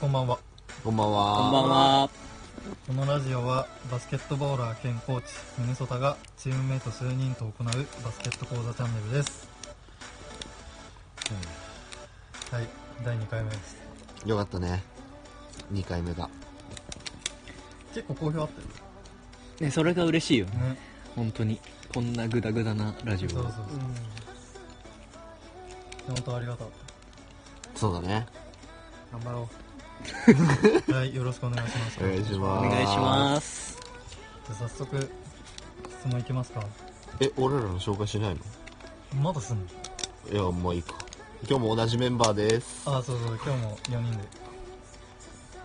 こんばんはこんばんは。こんばんは。このラジオはバスケットボーラー兼コーチミネソタがチームメイト数人と行うバスケット講座チャンネルです、はい第2回目ですよかったね。2回目が。結構好評あったよね、それが嬉しいよね。ね本当に。こんなグダグダなラジそうそうそう。本当ありがとうそうだね。頑張ろうはいよろしくお願いしますお願いしますお願いします。じゃあ早速質問いきますかえ、俺らの紹介しないまだすんの？のいや、もういいか。今日も同じメンバーです。あそうそう今日も4人で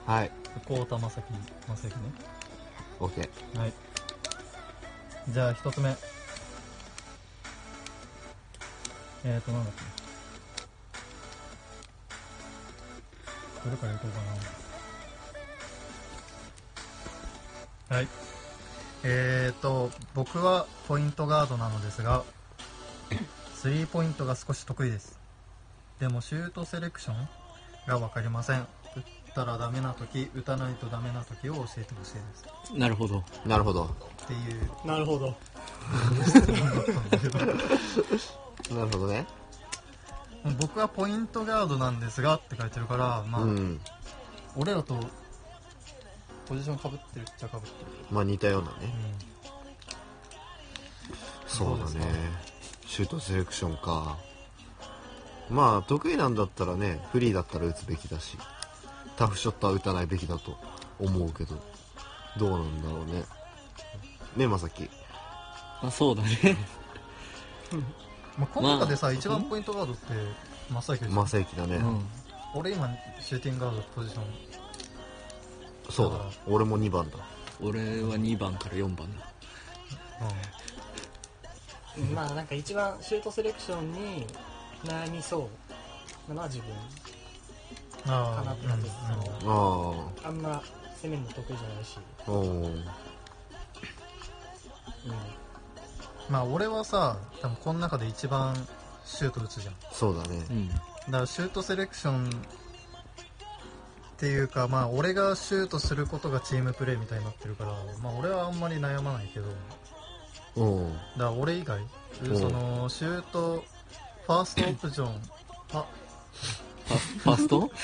はい。コウタマサキマサキね OK。はいじゃあ一つ目えーとなんだっけどれからいこうかなはいえーと僕はポイントガードなのですが スリーポイントが少し得意ですでもシュートセレクションが分かりません打ったらダメな時打たないとダメな時を教えてほしいですなるほど。なるほど。っていうなるほど。なるほどね。僕はポイントガードなんですがって書いてるから、まあうん。俺らとポジションかぶってるっちゃかぶってる、まあ似たようなね。うそうだね。シュートセレクションか。まあ、得意なんだったらね、フリーだったら打つべきだし、タフショットは打たないべきだと思うけど、どうなんだろうね。ね、まさき。あ、そうだね。まあ、この中でさ、まあ一番ポイントガードって真っ先でしょ、まさきだね。うん。俺今シューティングガードポジションそうだ。俺も2番だ。俺は2番から4番だ。まあなんか一番シュートセレクションに悩みそうなのは自分うんああかなって感じです。ああ。あんま攻めるの得意じゃないし。おーうん。まあ俺はさ多分この中で一番シュート打つじゃん。だそうだね。うん。からシュートセレクションっていうかまあ俺がシュートすることがチームプレーみたいになってるからまあ俺はあんまり悩まないけど。う。んだから俺以外う。んそのシュートファーストオプション。ファファースト？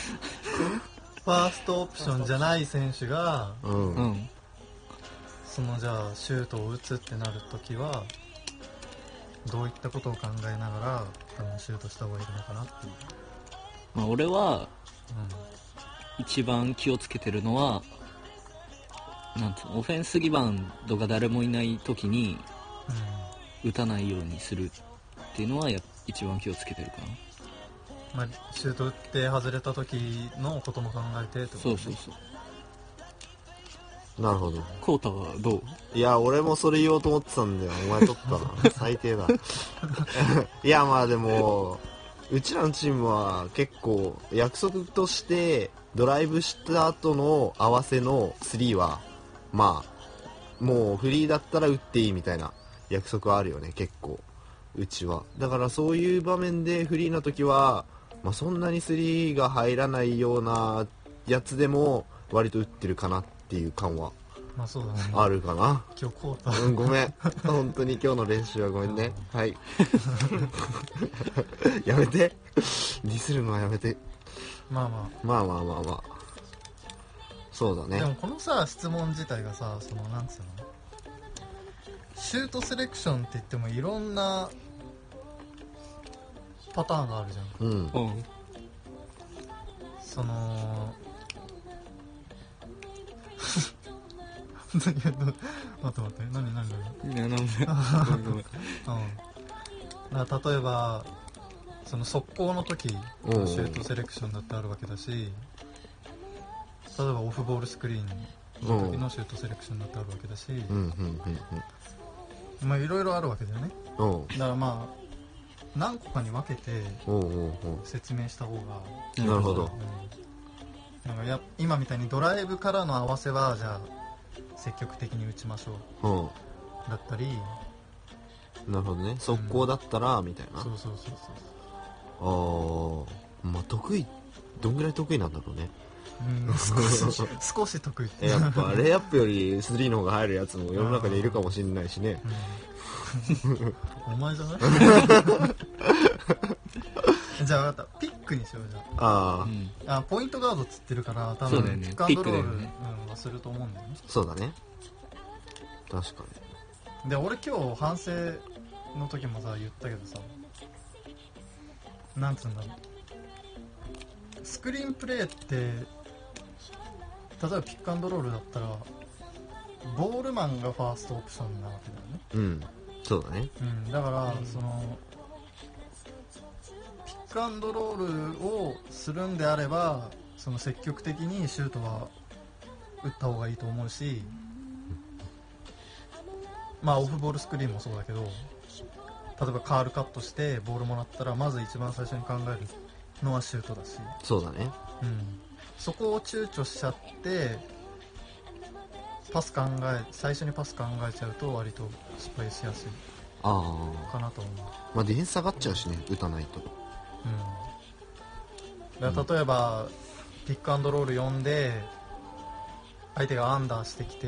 ファーストオプションじゃない選手がうん、うん。そのじゃあシュートを打つってなるときはどういったことを考えながら多分シュートした方がいいのかなっていう、まあ俺はう一番気をつけてるのは、なんつうの、オフェンスリバウンドが誰もいない時にん打たないようにするっていうのはや一番気をつけてるかな。まあ、シュート打って外れた時のことも考えてってことそうそうそう。なるほど。コータはどう？いや俺もそれ言おうと思ってたんだよ。お前取ったな。最低だ。いやまあでもうちらのチームは結構約束としてドライブした後の合わせの3はまあもうフリーだったら打っていいみたいな約束はあるよね結構。うちは。だからそういう場面でフリーな時は、まあ、そんなに3が入らないようなやつでも割と打ってるかなっていう感はまあそうだねあるかな今日こうたうん、ごめん。本当に今日の練習はごめんね。はい。やめて。ディスるのはやめて。まあままあまあまあまあ。そうだあ、でもね。このさ質問自体がさそのなんつうの？シュートセレクションって言ってもいろんなパターンがあるじゃんうん。うん。その何待って待って何何何いや、なんでごめんごめんうんだから例えばその速攻の時シュートセレクションだってあるわけだし例えばオフボールスクリーンの時のシュートセレクションだってあるわけだし、まあいろいろあるわけだよね。だからまあ何個かに分けて説明した方が、なるほど。うん、なんかや今みたいにドライブからの合わせはじゃあ積極的に打ちましょう。ん。うだったり。なるほどね。速攻だったら、みたいな。そうそうそうそう。ああ。まあ、得意どんぐらい得意なんだろうね。うん。少し少し得意。えやっぱレイアップより3の方が入るやつも世の中でいるかもしれないしね。うん。お前じゃない？じゃあ分かった。ピックにしようじゃあ。あ、うん。ああポイントガードっつってるから多分そうだよね。ピックアンドロール、ピックだよね。うん、はすると思うんだよね。そうだね。確かで俺今日反省の時もさ言ったけどさなんつうんだろう。スクリーンプレイって例えばピックアンドロールだったらボールマンがファーストオプションなわけだよね。にうん。そうだね。うん、だから、うん。そのピックアンドロールをするんであればその積極的にシュートは打った方がいいと思うしまあオフボールスクリーンもそうだけど例えばカールカットしてボールもらったらまず一番最初に考えるのはシュートだし、そうだね。うん、そこを躊躇しちゃってパス考え最初にパス考えちゃうと割と失敗しやすいかなと思う。まあディフェンス下がっちゃうしね打たないとうん、例えば、ピックアンドロール読んで相手がアンダーしてきて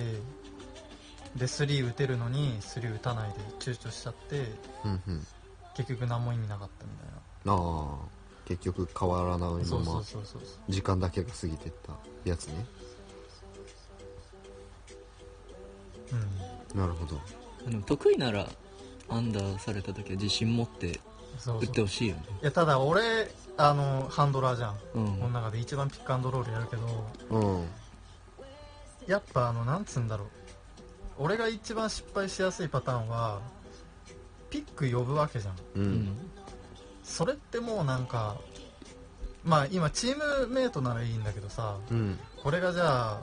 で3打てるのに3打たないで躊躇しちゃってうんうん。結局何も意味なかったみたいな。ああ。結局変わらないそうそままうそうそう。時間だけが過ぎてったやつね。うん。なるほど。でも得意ならアンダーされた時は自信持って打ってほしいよね。やただ俺あのハンドラーじゃん、うん。この中で一番ピックアンドロールやるけどうん。やっぱあのなんつうんだろう。俺が一番失敗しやすいパターンはピック呼ぶわけじゃん。ううん。んそれってもうなんかまあ今チームメイトならいいんだけどさうん。これがじゃあ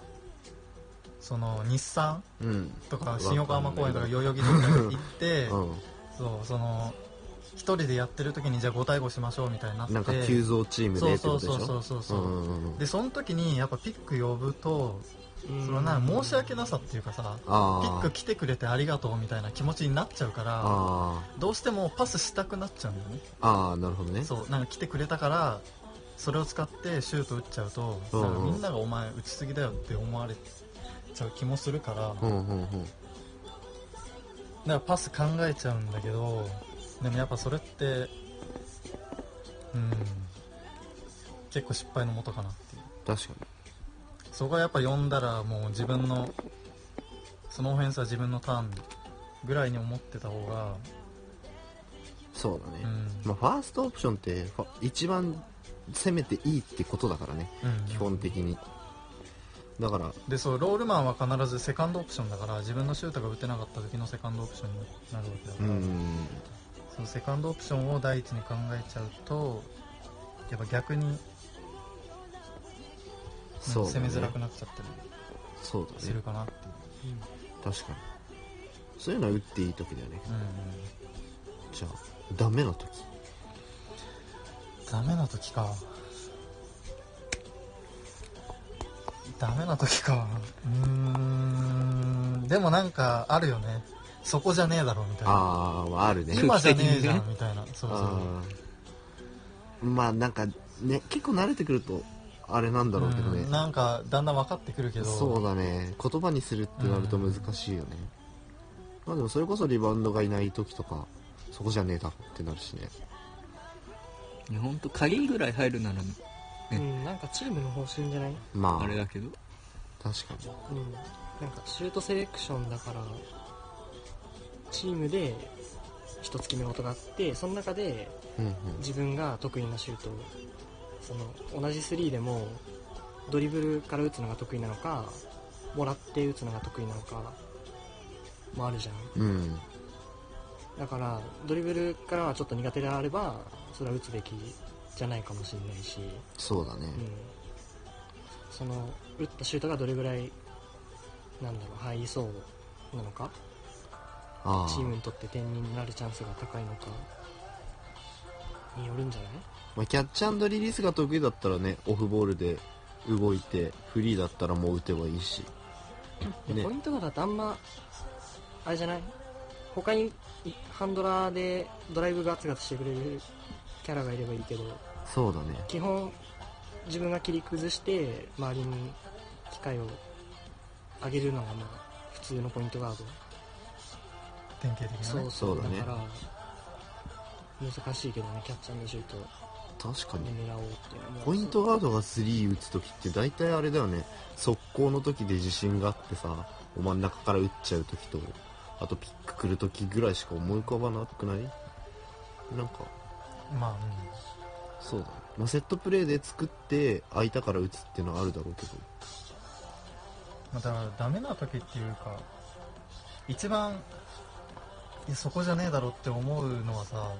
その日産うん。とか新横浜公園とか代々木とか行って うん。そうその一人でやってる時にじゃあ5対5しましょうみたいになって。なんか急増チームそうでってことでしょ？そうそうそうそうそう、う。んうんうんでその時にやっぱピック呼ぶとうん。そのなんか申し訳なさっていうかさピあック来てくれてありがとうみたいな気持ちになっちゃうからあどうしてもパスしたくなっちゃうんだよね。ああなるほどね。そうなんか来てくれたからそれを使ってシュート打っちゃうと、うんうん。みんながお前打ちすぎだよって思われちゃう気もするから、だかうんうん。うんらパス考えちゃうんだけどでもやっぱそれってうん結構失敗のもとかなっていう。確かそこはやっぱ読んだらもう自分のそのオフェンスは自分のターンぐらいに思ってた方がにそうだね、うん、まあ、ファーストオプションって一番攻めていいってことだからね。うん。基本的に。だからでそうロールマンは必ずセカンドオプションだから自分のシュートが打てなかった時のセカンドオプションになるわけだから、うんそのセカンドオプションを第一に考えちゃうとやっぱ逆に、そう攻めづらくなっちゃったりそうだね。するかなっていう、確かに。そういうのは打っていい時だよね。うんうん。じゃあダメな時。ダメな時か。ダメな時か。うーん。でもなんかあるよねそこじゃねえだろみたいな。あああるね。今じゃねえじゃん みたいな。そうそう。まあなんかね結構慣れてくるとあれなんだろうけどね、うんなんかだんだん分かってくるけど。そうだね。言葉にするってなると難しいよね、まあでもそれこそリバウンドがいない時とかそこじゃねえだろってなるしね。いやほんと鍵ぐらい入るならうん、なんかチームの方針じゃない？まあ。あれだけど。確かにうん、なんかシュートセレクションだからチームで一つ決め事があってその中でうんうん。自分が得意なシュートをその同じスリーでもドリブルから打つのが得意なのかもらって打つのが得意なのかもあるじゃん。うん。だからドリブルからはちょっと苦手であればそれは打つべきじゃないかもしれないし、そうだね。うん、その打ったシュートがどれぐらいなんだろう入りそうなのかチームにとって点になるチャンスが高いのかによるんじゃない？まあ、キャッチリリースが得意だったらねオフボールで動いてフリーだったらもう打てばいいし。ね。でポイントがだとあんまあれじゃない？他にいハンドラーでドライブガツガツしてくれるキャラがいればいいけどそうだね。基本自分が切り崩して周りに機会を上げるのがまあ普通のポイントガード典型的なね。そうそう。だね。から難しいけどねキャッチャーのシュート。確かに。で狙おうってポイントガードが3打つ時って大体あれだよね。速攻の時で自信があってさ真ん中から打っちゃう時とあとピック来る時ぐらいしか思い浮かばなくない？なんか。まあ、そうだね、まあ、セットプレーで作って空いたから打つっていうのはあるだろうけど。うん、まあだからダメな時っていうか一番いやそこじゃねえだろって思うのはさ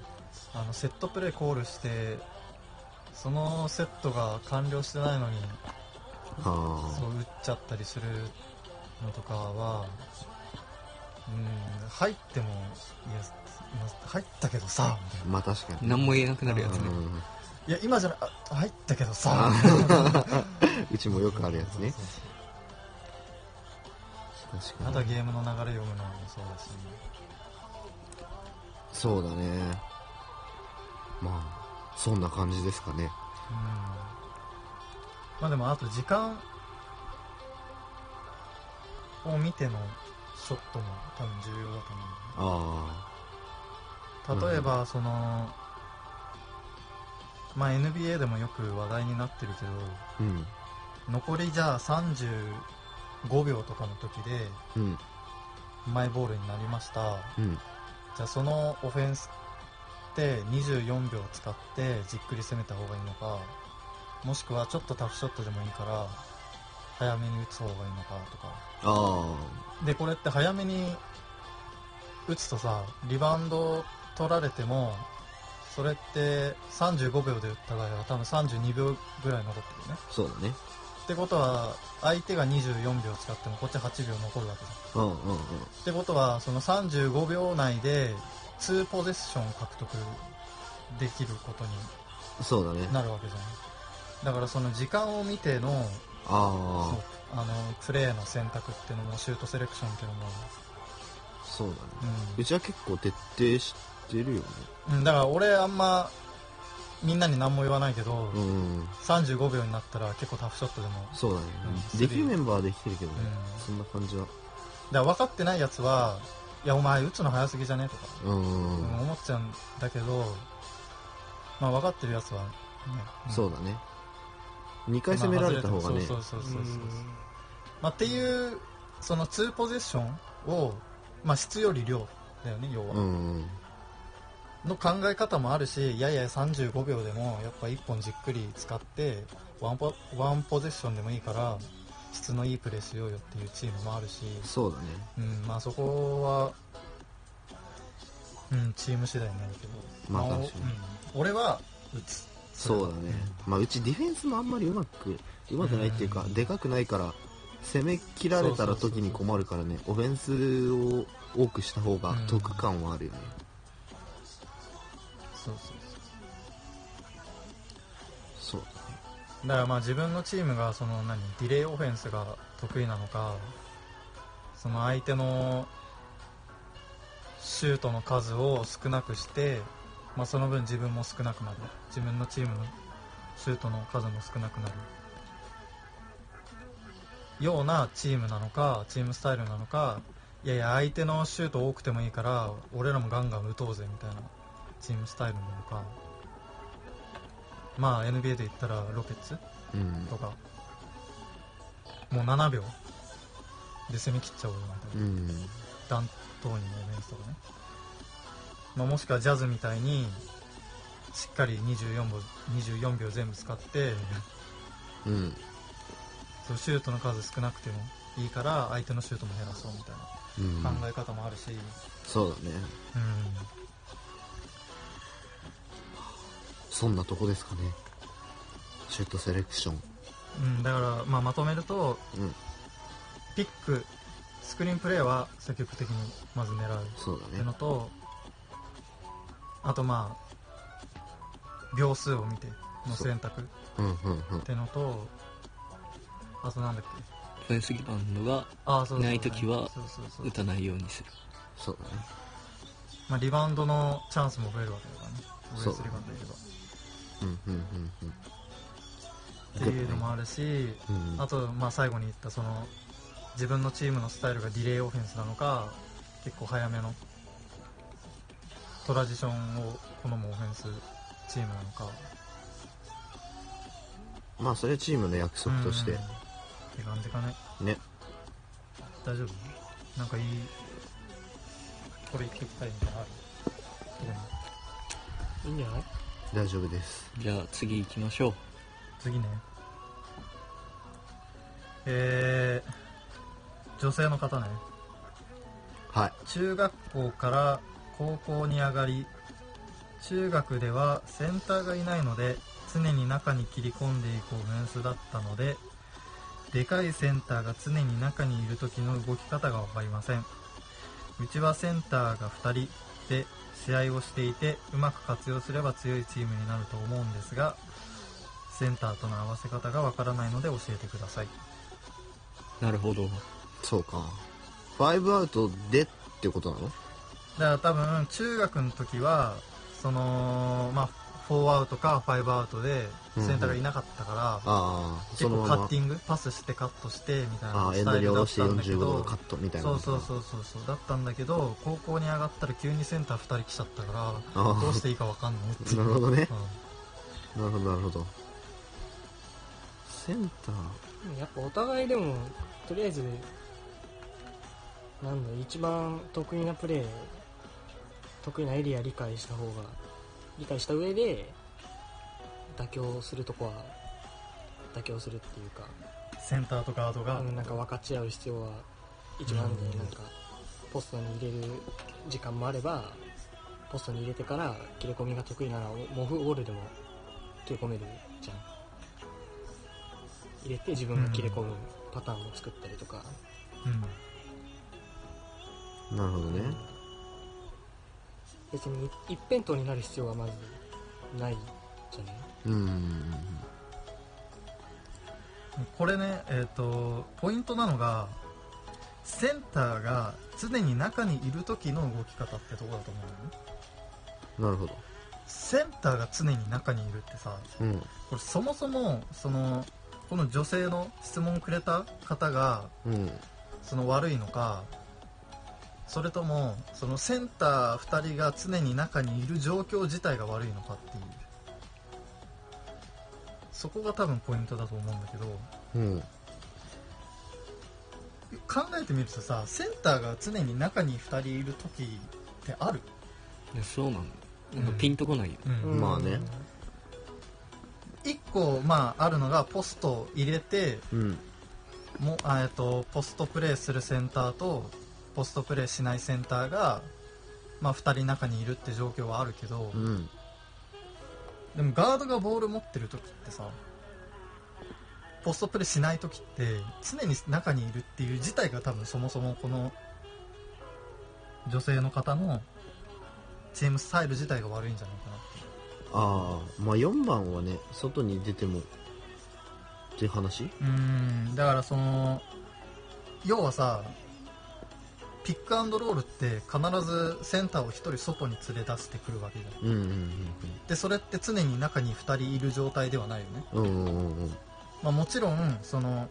あのセットプレーコールしてそのセットが完了してないのにあそう打っちゃったりするのとかはうん入ってもいやまあ入ったけどさまあ確かに。何も言えなくなるやつね。うん。いや今じゃな入ったけどさ うちもよくあるやつね。そうそうそう。確かに。あとはゲームの流れ読むのもそうだし、そうだね。まあそんな感じですかね。うん。まあでもあと時間を見てのショットも多分重要だと思あう例えばその、まあ NBA でもよく話題になってるけどあうん。残りじゃあ35秒とかの時でうん。マイボールになりました。うんじゃあそのオフェンスって24秒使ってじっくり攻めた方がいいのかもしくはちょっとタフショットでもいいから早めに打つ方がいいのかとか。あでこれって早めに打つとさリバウンド取られてもそれって35秒で打った場合は多分32秒ぐらい残ってるよね。あそうだねってことは相手が24秒使ってもこっち8秒残るわけじゃんうんうんうん。ってことはその35秒内で2ポゼッションを獲得できることにそうだね。なるわけじゃんだからその時間を見てのああのプレーの選択っていうのもシュートセレクションっていうのも、あそうだね。ううちは結構徹底してるよね。んうん、だから俺あんまみんなに何も言わないけど、うん。35秒になったら結構タフショットでもそうだね。うんできるメンバーはできてるけどね。うん。そんな感じは。だから分かってないやつはいやお前打つの早すぎじゃね？とか、うん。うん思っちゃうんだけどまあ分かってるやつはね、うん。そうだね。2回攻められた方がね。そうそうそうそうそうう。んまあ、っていうその2ポゼッションを、まあ、質より量だよね要は、うんの考え方もあるしいやいや35秒でもやっぱ1本じっくり使ってワンポワンポゼッションでもいいから質のいいプレーしようよっていうチームもあるし、そうだね。うんまあ、そこは、うん、チーム次第になるけど、おまあ確かに。うん、俺は打つ。そうだね。まあうちディフェンスもあんまりうまくうまくないっていうかうん。でかくないから攻め切られたら時に困るからね。オフェンスを多くした方が得感はあるよねそうそうそう。だからまあ自分のチームがその何ディレイオフェンスが得意なのかその相手のシュートの数を少なくして、まあ、その分自分も少なくなる。自分のチームのシュートの数も少なくなる。ようなチームなのかチームスタイルなのかいやいや相手のシュート多くてもいいから俺らもガンガン打とうぜみたいな。チームスタイルなのか。まあ NBA で言ったらロケッツうん。とか。もう7秒。で攻め切っちゃおうよみたいな、うん。弾頭にのオフェンスとかね、まあ、もしくはジャズみたいにしっかり24秒 ,24 秒全部使ってうん。そうシュートの数少なくてもいいから相手のシュートも減らそうみたいうん。な考え方もあるし、そうだね。うんそんなとこですかね。シュートセレクション。うん、だから、まあ、まとめるとうん。ピックスクリーンプレーは積極的にまず狙うそうだね。っていうのとあとまあ秒数を見ての選択っう。んうんうん。ていうのとあとなんだっけ？オフェンスリバウンドがあそうそう。ない時は打たないようにする。そうだね。まあ、リバウンドのチャンスも増えるわけだからね。オフェンスリバウンドいれば。うんうんうんうんっていうのもあるし、うんあと、まあ、最後に言ったその自分のチームのスタイルがディレイオフェンスなのか結構早めのトラジションを好むオフェンスチームなのか。まあそれはチームの約束として。うん。って感じかね。ね。大丈夫？なんかいいこれ聞きたいみたいなのある？いいんじゃない？大丈夫です。じゃあ次行きましょう。次ね。えー、女性の方ね。はい。中学校から高校に上がり中学ではセンターがいないので常に中に切り込んでいくオフェンスだったのででかいセンターが常に中にいる時の動き方が分かりません。うちはセンターが2人で試合をしていてうまく活用すれば強いチームになると思うんですがセンターとの合わせ方がわからないので教えてください。なるほど。そうか。5アウトでってことなの？だから多分中学の時はそのまあ4アウトか5アウトでセンターがいなかったから、ああ結構そのまま。カッティングパスしてカットしてみたいあなあエンドに下ろして45度どのカットみたいな。そうそうそうそうそうだったんだけど高校に上がったら急にセンター2人来ちゃったからああどうしていいか分かんないっていう。なるほどね。うん。なるほどなるほど。センター。やっぱお互いでもとりあえずなんだ一番得意なプレー得意なエリア理解した方が理解した上で妥協するとこは妥協するっていうかセンターとガードが、うんなんか分かち合う必要は一番でなんかポストに入れる時間もあればポストに入れてから切れ込みが得意ならモフオールでも切れ込めるじゃん。入れて自分が切れ込むパターンを作ったりとか、うん。なるほどね別に一辺倒になる必要はまずないじゃないうん。うんうんこれねえっ、とポイントなのがセンターが常に中にいる時の動き方ってとこだと思うの？ねなるほど。センターが常に中にいるってさうん。これそもそもそのこの女性の質問くれた方がうん。その悪いのかそれともそのセンター2人が常に中にいる状況自体が悪いのかっていう。そこが多分ポイントだと思うんだけど。うん。考えてみるとさセンターが常に中に2人いる時ってある、いやそうなんだなん。ピンとこないよ、うん。まあね。1個、まあ、あるのがポストを入れてうん。もあえっとポストプレーするセンターとポストプレーしないセンターが、まあ、2人中にいるって状況はあるけど、うん。でもガードがボール持ってる時ってさポストプレーしない時って常に中にいるっていう自体が多分そもそもこの女性の方のチームスタイル自体が悪いんじゃないかなって。ああまあ4番はね外に出てもっていう話？うーんだからその要はさピックアンドロールって必ずセンターを1人外に連れ出してくるわけじゃんうんうんでそれって常に中に2人いる状態ではないよね、うんうんうんうん。うんまあ、もちろんその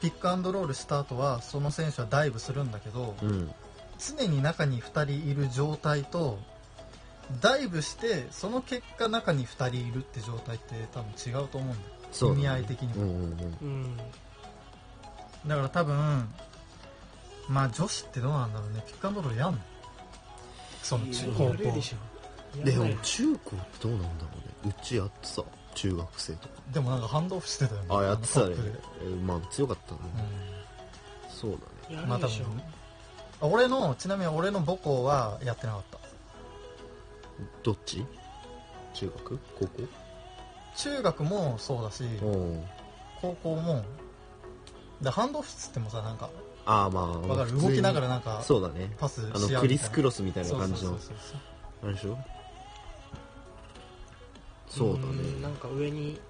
ピックアンドロールした後はその選手はダイブするんだけどうん。常に中に2人いる状態とダイブしてその結果中に2人いるって状態って多分違うと思うんだよ。意味合い的にもうんうんうん。うん。だから多分まあ女子ってどうなんだろうね。ピックアンドロールやんの？その中高校。でも中高ってどうなんだろうね。うちやってさ中学生とか。でもなんかハンドオフしてたよね。あやってたね。まあ強かったね。そうだね。うんまあ多分。俺のちなみに俺の母校はやってなかった。どっち？中学？高校？中学もそうだしうん。高校も。でハンドオフっつってもさなんかああまあわかる。動きながらなんかそうだね。パスあのクリス・クロスみたいな感じのあれでしょ？そうだね。んなんか上に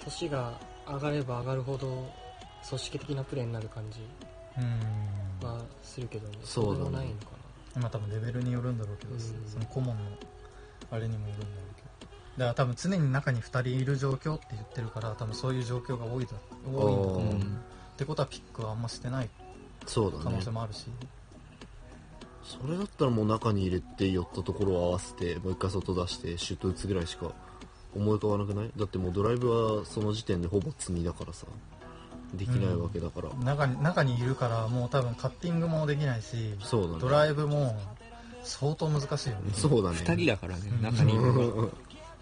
年が上がれば上がるほど組織的なプレーになる感じうん。はするけどね。そうだね。ないのかまあ多分レベルによるんだろうけど、うん。その顧問のあれにもよるんだろうけだから多分常に中に2人いる状況って言ってるから多分そういう状況が多いだ多いんだと思う、うんってことはピックはあんましてないそうだね。可能性もあるし、それだったらもう中に入れて寄ったところを合わせてもう一回外出してシュート打つぐらいしか思い浮かばなくない？だってもうドライブはその時点でほぼ積みだからさ。できないわけだから、中に中にいるからもう多分カッティングもできないしそうだね。ドライブも相当難しいよね。そうだね。2人だからねうん。中にいるのがうんうん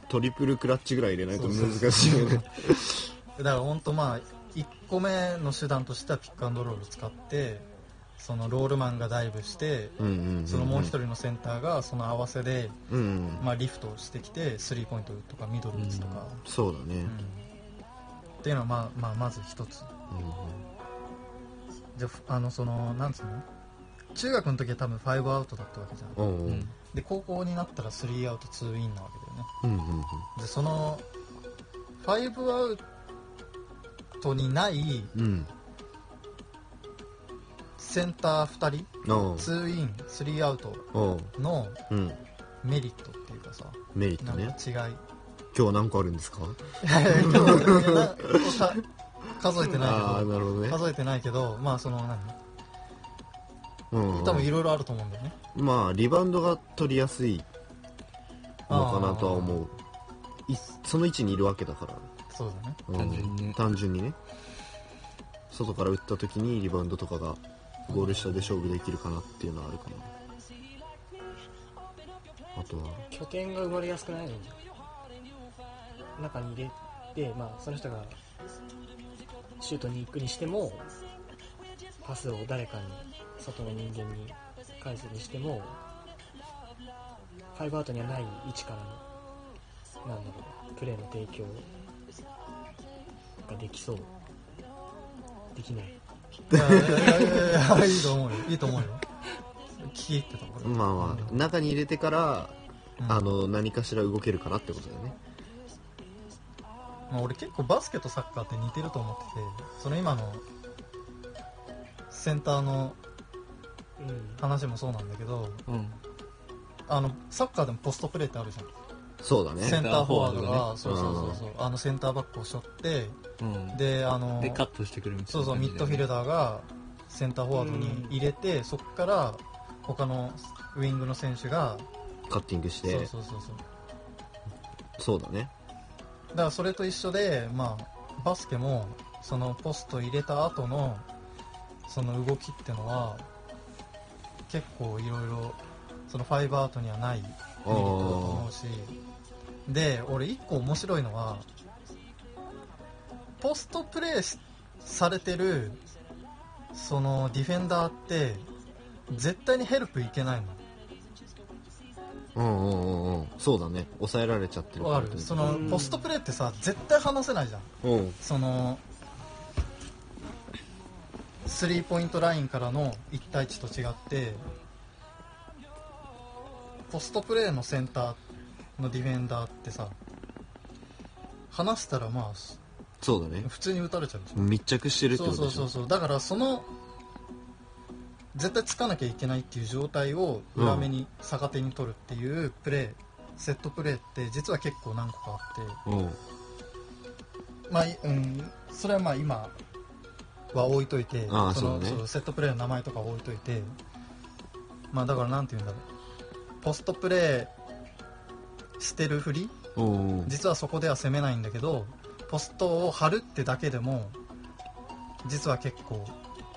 トリプルクラッチぐらい入れないと難しいよね。だから本当まあ1個目の手段としてはピックアンドロール使ってそのロールマンがダイブしてうんうんうんうん。そのもう一人のセンターがその合わせで、うんうん。まあ、リフトしてきてスリーポイントとかミドル打つとか、そうだね。うん。っていうのはまあ、まあ、まず一つ。うじゃあのそのなんつうの？中学の時は多分5アウトだったわけじゃん。んうんうん。うんで高校になったら3アウト2インなわけだよね。うんうんうん。でその5アウトにないうん。センター2人あ2イン3アウトのあうん。メリットっていうかさメリッなんトねか違い。今日は何個あるんですか？数えてないけど なるほどね。数えてないけどまあその何？うん。うん多分いろいろあると思うんだよね。まあリバウンドが取りやすいのかなとは思う。いその位置にいるわけだから、そうだね。うん。単純に。ね単純にね。外から打った時にリバウンドとかがゴール下で勝負できるかなっていうのはあるかな。あとは。拠点が生まれやすくないの？中に入れて、まあ、その人がシュートに行くにしてもパスを誰かに外の人間に返すにしてもファイブアウトにはない位置からのなんだろうプレーの提供ができそう。できない。いやいやいやいやいやいいと思うよ。いいと思うよ。聞き入ってたまあまあ中に入れてから、うん。あの何かしら動けるかなってことだよね。まあ、俺結構バスケとサッカーって似てると思っててその今のセンターのうん。話もそうなんだけどうん。あのサッカーでもポストプレーってあるじゃん、そうだね。センターフォワードが、ね。そうそうそうそう。あのセンターバックを背負ってうんであのでカットしてくるみたいそうそうな感じでミッドフィルダーがセンターフォワードに入れて、そこから他のウイングの選手が、カッティングして。そうそうそうそう。そうだね。だからそれと一緒で、まあ、バスケもそのポスト入れた後のその動きってのは結構いろいろそのファイブアウトにはないメリットだと思うし。で俺一個面白いのはポストプレーしされてるそのディフェンダーって絶対にヘルプいけないの。うんうんうんうん。そうだね。抑えられちゃってるわかる。そのうん。ポストプレーってさ絶対離せないじゃん。うん。そのスリーポイントラインからの1対1と違ってポストプレーのセンターのディフェンダーってさ離したらまあそうだね。普通に打たれちゃうじゃん密着してるってそうことでしょ？そうそうそうだからその絶対つかなきゃいけないっていう状態を裏目に逆手に取るっていうプレー、セットプレーって実は結構何個かあって。う。んまあ、いうん、それはまあ今は置いといてああそのそうね。セットプレーの名前とか置いといて。まあだからなんて言うんだろう。ポストプレーしてるふり実はそこでは攻めないんだけどポストを張るってだけでも実は結構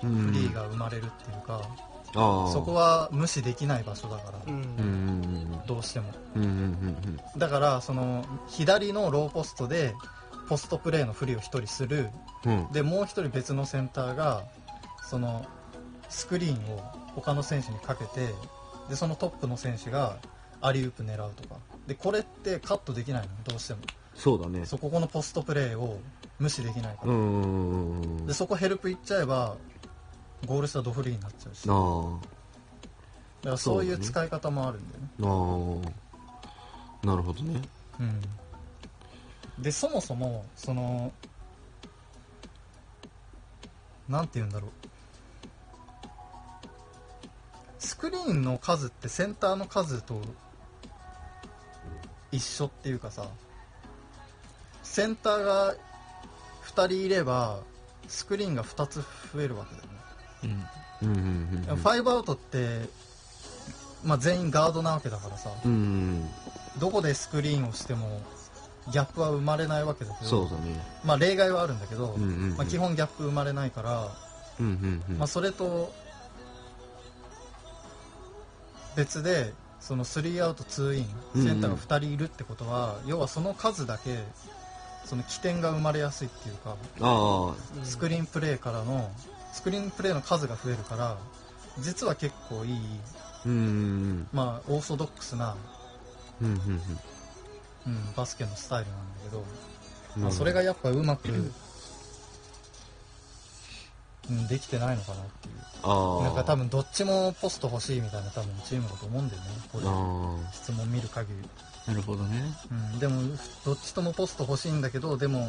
フリーが生まれるっていうか、そこは無視できない場所だから、どうしても。うんうんうんだからその左のローポストでポストプレーのふりを1人する。でもう1人別のセンターがそのスクリーンを他の選手にかけてでそのトップの選手がアリウープ狙うとか。でこれってカットできないのどうしてもそうだね。そここのポストプレーを無視できないから、でそこヘルプいっちゃえばゴール下ドフリーになっちゃうし。だかあらそういう使い方もあるんだよね。あああ。なるほどね。うん。でそもそもそのなんて言うんだろう。スクリーンの数ってセンターの数と一緒っていうかさセンターが2人いればスクリーンが2つ増えるわけだよね、うん。うんうんうん。ファイブアウトって、まあ、全員ガードなわけだからさ。うんうん。どこでスクリーンをしてもギャップは生まれないわけだけどそうだね。まあ、例外はあるんだけど、うんうんうん。まあ、基本ギャップ生まれないから、うんうんうん。まあ、それと別でその3アウト2イうんうん。ンセンターが2人いるってことは、要はその数だけその起点が生まれやすいっていうかあスクリーンプレーからのスクリーンプレーの数が増えるから実は結構いい、まあ、オーソドックスな、うんうんうん、バスケのスタイルなんだけど、うん。まあ、それがやっぱうまく、うん、できてないのかなっていう。なんか多分どっちもポスト欲しいみたいな多分チームだと思うんだよねこういうあ。質問見る限り、なるほどね。うん、でもどっちともポスト欲しいんだけどでも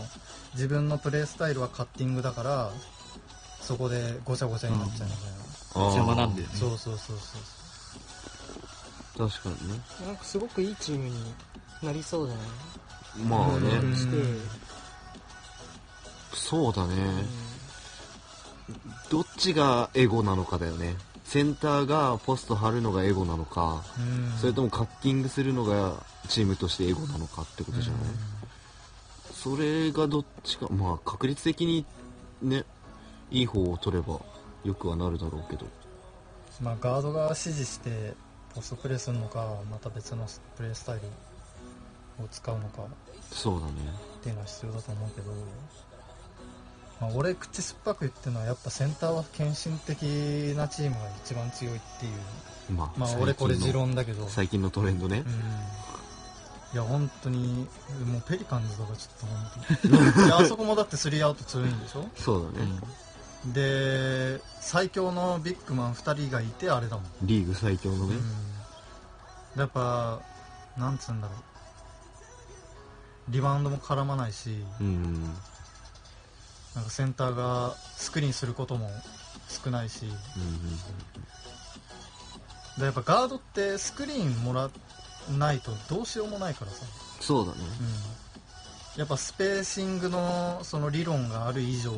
自分のプレースタイルはカッティングだからそこでごちゃごちゃになっちゃうみたいな、邪魔なんだよね。そうそうそうそう。確かにね。なんかすごくいいチームになりそうじゃない？まあね、うん。そうだね、うんどっちがエゴなのかだよね。センターがポスト張るのがエゴなのか、うん。それともカッティングするのがチームとしてエゴなのかってことじゃない、それがどっちかまあ確率的にねいい方を取ればよくはなるだろうけど。うんまあ、ガードが指示してポストプレーするのかまた別のプレースタイルを使うのかそうだね。っていうのは必要だと思うけど、まあ、俺口酸っぱく言ってるのはやっぱセンターは献身的なチームが一番強いっていう。まあ、まあ俺これ持論だけど、うん、最近のトレンドね、いや本当にもうペリカンズとかちょっと本当に。いやあそこもだって3アウト2インでしょ？そうだね、で最強のビッグマン2人がいてあれだもん、リーグ最強のね、うん、やっぱなんつうんだろう。リバウンドも絡まないし、うん。なんかセンターがスクリーンすることも少ないし。うんでやっぱガードってスクリーンもらわないとどうしようもないからさ、そうだね。うん、やっぱスペーシングのその理論がある以上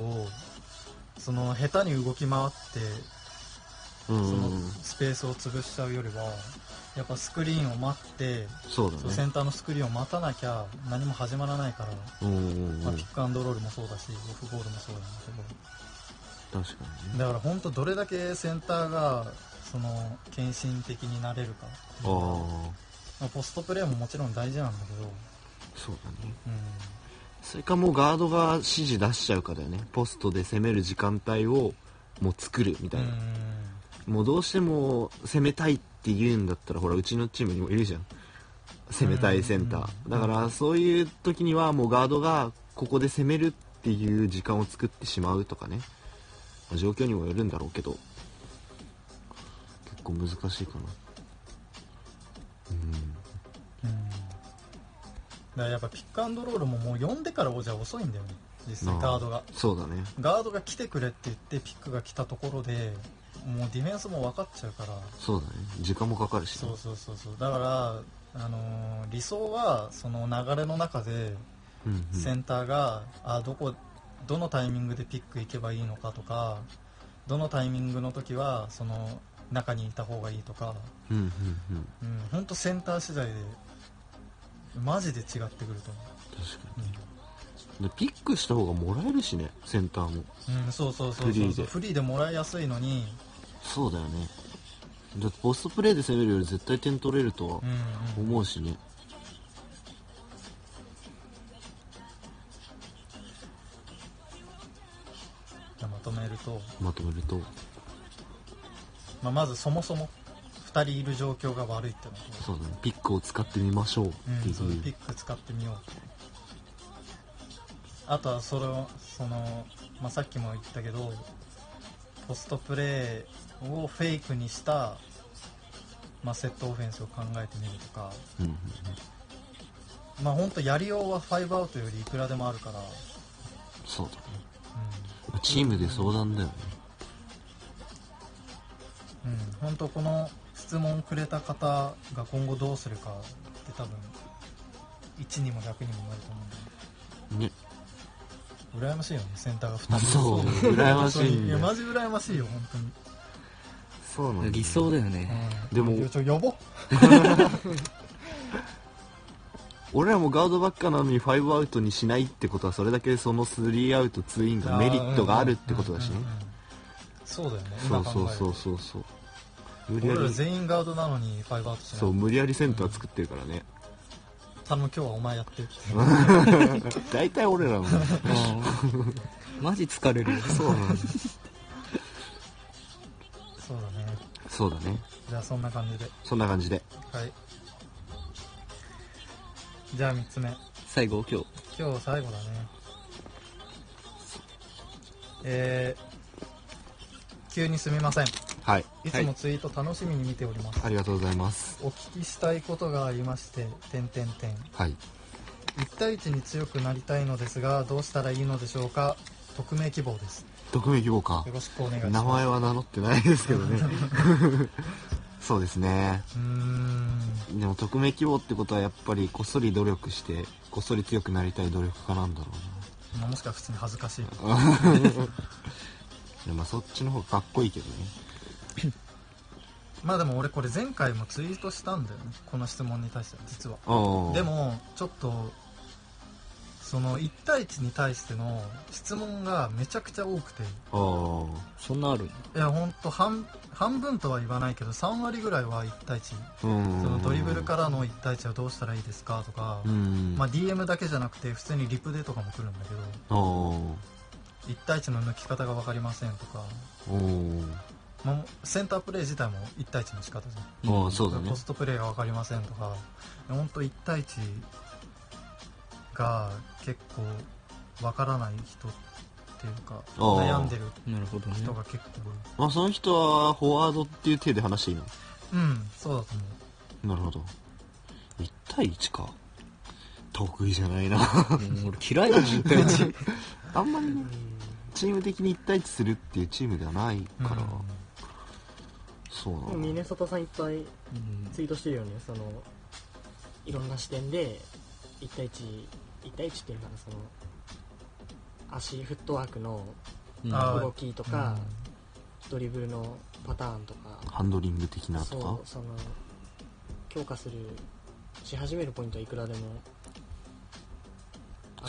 その下手に動き回ってうん。そのスペースを潰しちゃうよりはやっぱスクリーンを待ってそうだね。センターのスクリーンを待たなきゃ何も始まらないから、まあ、ピックアンドロールもそうだしオフボールもそうなんだけど確かにね。だから本当どれだけセンターがその献身的になれるか。っていうのはあまあポストプレーももちろん大事なんだけど、あそうだね。うん、それかもうガードが指示出しちゃうかだよね。ポストで攻める時間帯をもう作るみたいな、もうどうしても攻めたいって言うんだったらほらうちのチームにもいるじゃん。攻めたいセンター、うん。だからそういう時にはもうガードがここで攻めるっていう時間を作ってしまうとかね、まあ状況にもよるんだろうけど。結構難しいかなうん。うん、だからやっぱピックアンドロールももう読んでからじゃ遅いんだよね。実際ガードが。そうだね。ガードが来てくれって言ってピックが来たところでもうディフェンスも分かっちゃうから。そうだね。時間もかかるしね、そうそうそうそう。だから、あのー理想はその流れの中でうんうん。センターが、あどこどのタイミングでピック行けばいいのかとかどのタイミングの時はその中にいた方がいいとか、うんうんうん。うん、本当センター次第でマジで違ってくると思確かに。でピックした方がもらえるしねセンターも。う、うん、そうそうそうそうフリーで。フリーでもらいやすいのに、そうだよね。だってポストプレーで攻めるより絶対点取れるとはうんうん、思うしね。じゃあまとめると、まとめるとまあ、まずそもそも2人いる状況が悪いってのとそうだね。ピックを使ってみましょうってう。ん、いう、そうピック使ってみよう。あとはそれをその、まあ、さっきも言ったけどポストプレーをフェイクにした、まあ、セットオフェンスを考えてみるとか。うんうんまあ本当やりようは5アウトよりいくらでもあるから、そうだね。うチームで相談だよね。んうん、本当この質問くれた方が今後どうするかって多分1にも100にもなると思うんだよね。羨ましいよねセンターが2人そう。羨ましい いやマジ羨ましいよ本当に。そうなんだよ理想だよね。うん。でもちょ呼ぼう。俺らもガードばっかなのに5アウトにしないってことはそれだけその3アウト2インがメリットがあるってことだしね。うんうんうんそうだよね。そうそうそうそうそう無理や俺らり全員ガードなのに5アウトしない。そう無理やりセンター作ってるからね。頼む今日はお前やって。っ て大体俺らも。うん。マジ疲れるよ。そうなんだそうだね。そうだね。じゃあそんな感じで。そんな感じで。はい。じゃあ3つ目。最後今日。今日最後だね。えー、急にすみません。はい。いつもツイート楽しみに見ております、ありがとうございます。お聞きしたいことがありまして点点点はい。1対1に強くなりたいのですがどうしたらいいのでしょうか？匿名希望です。匿名希望か。よろしくお願いします。名前は名乗ってないですけどね。そうですね。うーん。でも匿名希望ってことはやっぱりこっそり努力してこっそり強くなりたい努力家なんだろまあもしくは普通に恥ずかしい まあそっちの方がかっこいいけどね。まあでも俺これ前回もツイートしたんだよね。この質問に対しては。実はでもちょっとその1対1に対しての質問がめちゃくちゃ多くて。ああ。そんなあるいやほんと半半分とは言わないけど3割ぐらいは1対1うん。そのドリブルからの1対1はどうしたらいいですかとか、うん。まあ、DM だけじゃなくて普通にリプでとかも来るんだけど。ああ。お1対1の抜き方が分かりませんとか、おまあ、センタープレー自体も1対1の仕方じゃん。ああそうだね。ポストプレーが分かりませんとか。本当1対1が結構分からない人っていうか悩んでるなるほどね。人が結構まあその人はフォワードっていう体で話していいの？多いうんそうだと思なるほど。1対1か。得意じゃないな。うん俺嫌いだもん1対1 あんまりねうん。チーム的に1対1するっていうチームではないから、うん。そうなでもミのネソタさんいっぱいうん。ツイートしてるよね。そのいろんな視点で1対11対1っていうかなその足フットワークの動きとか、ドリブルのパターンとか。ハンドリング的なとそうかその強化するし始めるポイントはいくらでもあ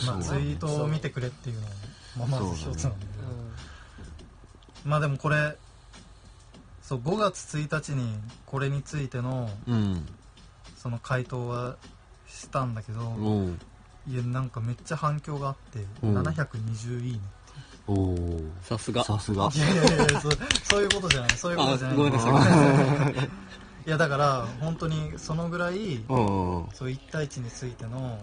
まあ、ツイートを見てくれっていうのも、まず一つなんだけど、うまあでもこれそう5月1日にこれについてのうん。その回答はしたんだけど、いやなんかめっちゃ反響があって、うん。720いいねおおさすが。さすが。いやいやいやそうそういうことじゃない。そういうことじゃない。あごめんなさい。い。いやだから本当にそのぐらいうんそう1対1についての、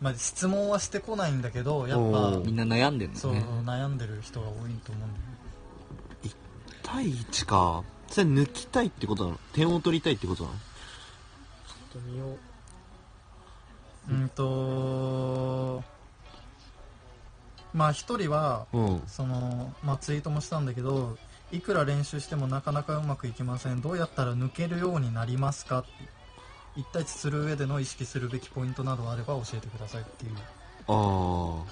まあ、質問はしてこないんだけどやっおーみんな悩んでんぱそう悩んでる人が多いと思うんだよ1対1か。それ抜きたいってことなの？点を取りたいってことなの？ちょっと見よう。うんとまあ一人はうん。その、まあ、ツイートもしたんだけどいくら練習してもなかなかうまくいきません。どうやったら抜けるようになりますかって一対一する上での意識するべきポイントなどあれば教えてくださいっていう。ああ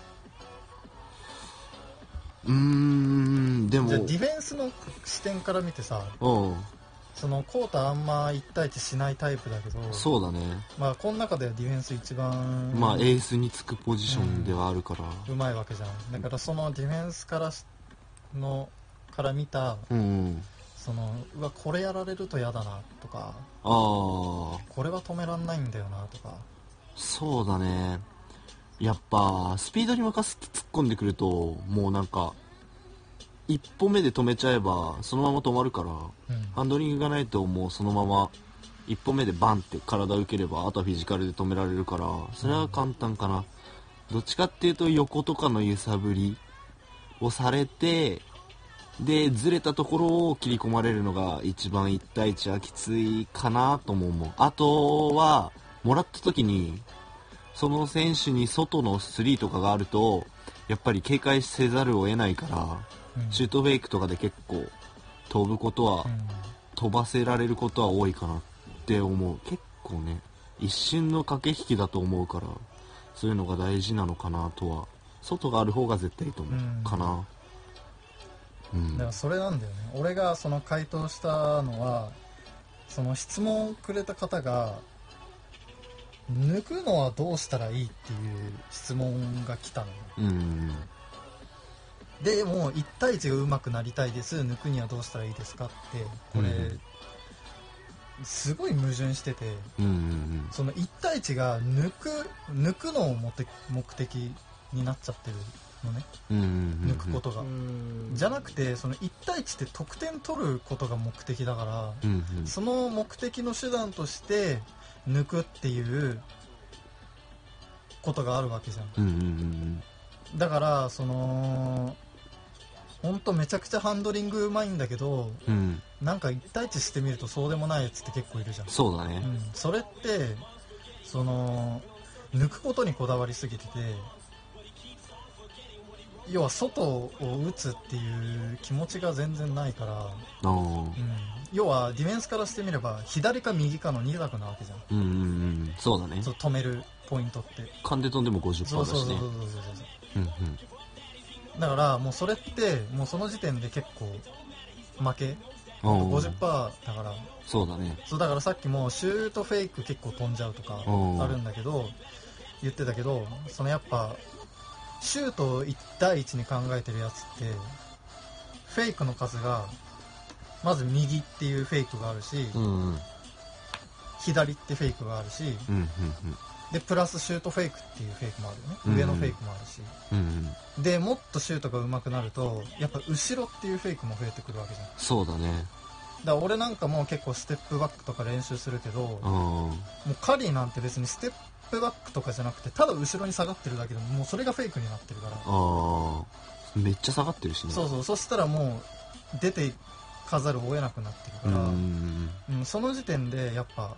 うーんでも。じゃあディフェンスの視点から見てさうん。そのコータあんま1対1しないタイプだけどそうだね。まあこの中ではディフェンス一番まあエースにつくポジションではあるから。うまいわけじゃん。だからそのディフェンスからしのから見たうんうんそのうわこれやられると嫌だなとかああこれは止めらんないんだよなとか。そうだね。やっぱスピードに任せて突っ込んでくるともうなんか一歩目で止めちゃえばそのまま止まるからうん。ハンドリングがないともうそのまま一歩目でバンって体受ければあとはフィジカルで止められるからそれは簡単かな。どっちかっていうと横とかの揺さぶりをされてでずれたところを切り込まれるのが一番1対1はきついかなとも思う。あとはもらった時にその選手に外の3とかがあるとやっぱり警戒せざるを得ないからうん。シュートフェイクとかで結構飛ぶことはうん。飛ばせられることは多いかなって思う。結構ね一瞬の駆け引きだと思うからそういうのが大事なのかなとは。外がある方が絶対いいと思う、うん。かなうん。だからそれなんだよね。俺がその回答したのはその質問をくれた方が抜くのはどうしたらいい？っていう質問が来たのよ。うん。でもう1対1が上手くなりたいです抜くにはどうしたらいいですか？ってこれ、うんすごい矛盾しててうん。うんその1対1が抜く抜くのを目的になっちゃってるのね抜くことが、うん。じゃなくてその1対1って得点取ることが目的だから、うんうん。その目的の手段として抜くっていうことがあるわけじゃん。だからその本当めちゃくちゃハンドリングうまいんだけどうん。なんか1対1してみるとそうでもないやつって結構いるじゃん、そうだね。うん、それってその抜くことにこだわりすぎてて要は外を打つっていう気持ちが全然ないから、うん、要はディフェンスからしてみれば左か右かの2択なわけじゃん。うんうんうん。そうだね。そう止めるポイントって。勘で飛んでも50%だしそうそうそうそうねそうそう。うんうん。だからもうそれってもうその時点で結構負け。うん。50%だから。そうだね。そうだからさっきもシュートフェイク結構飛んじゃうとかうん。あるんだけど言ってたけどそのやっぱシュートを1対1に考えてるやつってフェイクの数がまず右っていうフェイクがあるしうんうん。うん左ってフェイクがあるしうんでプラスシュートフェイクっていうフェイクもあるよね。うん上のフェイクもあるし。うんうん。でもっとシュートが上手くなるとやっぱ後ろっていうフェイクも増えてくるわけじゃん。だかそうだね。ら俺なんかも結構ステップバックとか練習するけどうん。もうカリーなんて別にステップバックとかじゃなくてただ後ろに下がってるだけでももうそれがフェイクになってるから。ああめっちゃ下がってるしね。そうそう。そしたらもう出てかざるを得なくなってるうんから、うんうん。その時点でやっぱ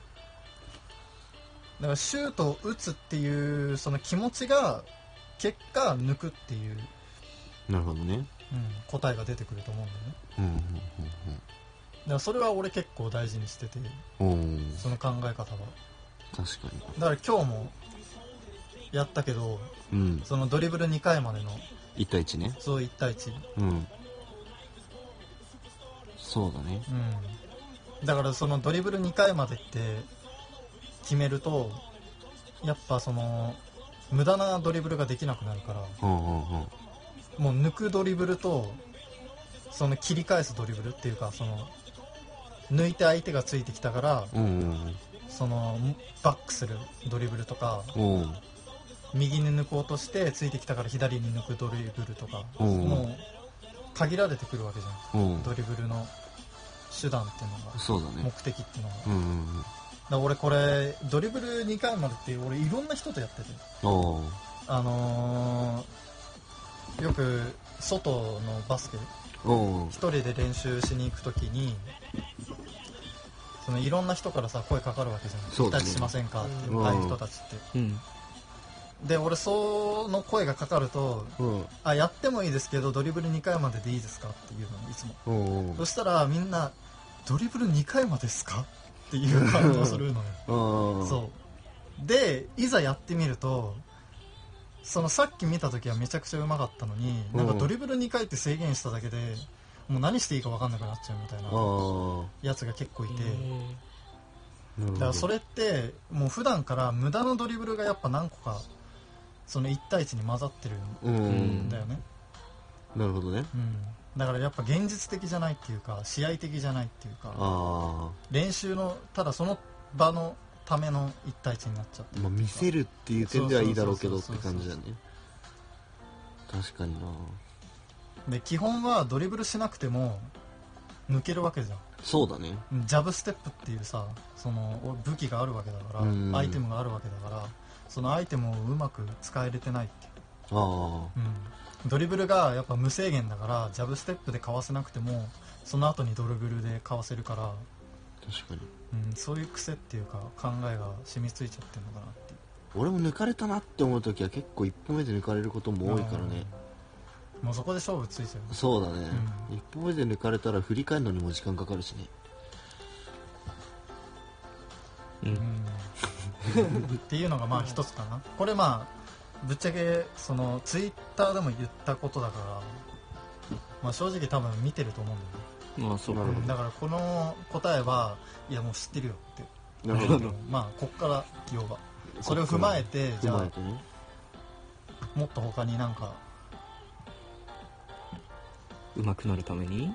だからシュートを打つっていうその気持ちが結果抜くっていう、うんなるほどね。うん、答えが出てくると思うんだよね。うんうんだからそれは俺結構大事にしててその考え方は確かに。だから今日もやったけどうん。そのドリブル2回までの1対1ね。そう1対1うん。そうだね。うん、だからそのドリブル2回までって決めるとやっぱその無駄なドリブルができなくなるからうんうんうん。もう抜くドリブルとその切り返すドリブルっていうかその抜いて相手がついてきたからうんうんそのバックするドリブルとか右に抜こうとしてついてきたから左に抜くドリブルとかうん。もう限られてくるわけじゃん。うん。ドリブルの手段っていうのがそうだね。目的っていうのが。うんうんうん。だ俺これドリブル2回までって俺いろんな人とやってて。あのーよく外のバスケおー一人で練習しに行く時にそのいろんな人からさ声かかるわけじゃん。そうだしませんかってうん。ああいう人たちって。うん。で俺その声がかかるとうん。あやってもいいですけどドリブル2回まででいいですかっていうのいつも。そしたらみんなドリブル2回までですかっていう 感動するのよ。うんそう。でいざやってみるとそのさっき見た時はめちゃくちゃうまかったのになんかドリブル2回って制限しただけでもう何していいか分かんなくなっちゃうみたいなあやつが結構いて。だからそれってもう普段から無駄なドリブルがやっぱ何個かその1対1に混ざってるうんんだよね、なるほどね。うん、だからやっぱ現実的じゃないっていうか試合的じゃないっていうかあ練習のただその場のための1対1になっちゃってあまあ見せるっていう点ではいいだろうけどって感じだね。確かになで基本はドリブルしなくても抜けるわけじゃん。そうだね。ジャブステップっていうさその武器があるわけだからうん。アイテムがあるわけだからそのアイテムをうまく使えれてないっていう、あうん、ドリブルがやっぱ無制限だからジャブステップでかわせなくてもその後にドリブルでかわせるから、あ確かに。うん、そういう癖っていうか考えが染みついちゃってるのかなって俺も抜かれたなって思う時は結構一歩目で抜かれることも多いからね。うんもうそこで勝負ついちゃうそうだね、う一歩目で抜かれたら振り返るのにも時間かかるしね。うん。うん。っていうのがまあ一つかな。これまあぶっちゃけそのツイッターでも言ったことだから、まあ、正直多分見てると思うんだよね。まあそうか。なるほどだからこの答えはいやもう知ってるよって。なるほど。まあこっから要はそれを踏まえてじゃあもっと他になんか上手くなるために？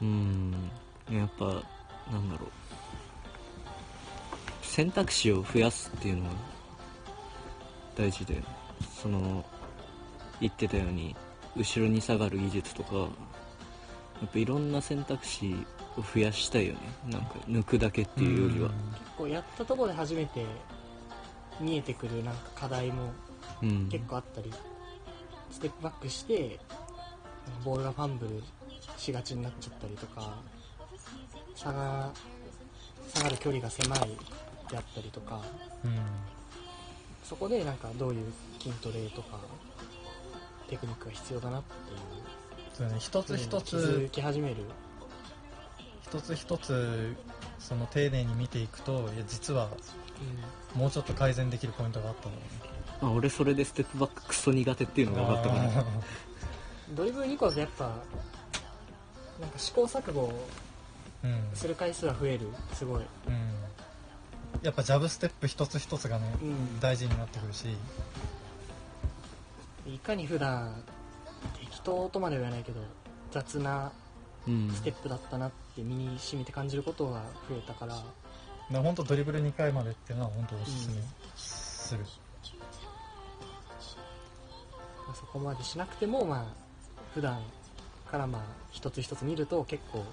うん。うん。やっぱなんだろう。選択肢を増やすっていうのは大事でその言ってたように後ろに下がる技術とかやっぱいろんな選択肢を増やしたいよね。なんか抜くだけっていうよりは。こうやったところで初めて見えてくるなんか課題もうん。結構あったり、ステップバックしてボールがファンブルしがちになっちゃったりとか差が下がる距離が狭いであったりとかうん。そこでなんかどういう筋トレとかテクニックが必要だなっていう。そうね。一つ一気づつき始める。一つ一つその丁寧に見ていくといや実はもうちょっと改善できるポイントがあったんだよねあ俺それでステップバッククソ苦手っていうのが分かったから。あドリブル2個だとやっぱ。なんか試行錯誤する回数は増えるすごい。うん。やっぱジャブステップ一つ一つがね、うん。大事になってくるし。いかに普段適当とまでは言わないけど雑なうん。ステップだったなって身に染みて感じることが増えたから、本当ドリブル2回までっていうのは本当おすすめする、まあそこまでしなくてもまあ普段からまあ一つ一つ見ると結構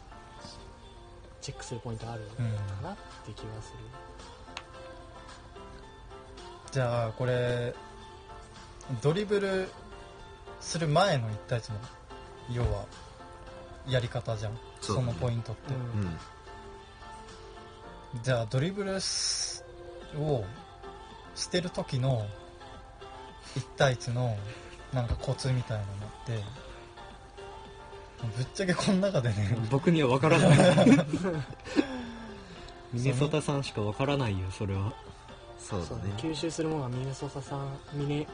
チェックするポイントあるかなって気がする、じゃあこれドリブルする前の1対1の要はやり方じゃん。そ,、のポイントって、うん。うんじゃあドリブルすをしてる時の1対1のなんかコツみたいなのってぶっちゃけこの中でね。僕には分からない。ミネソタさんしか分からないよそれは。そうそうだね。吸収するものはミネソタさんミネ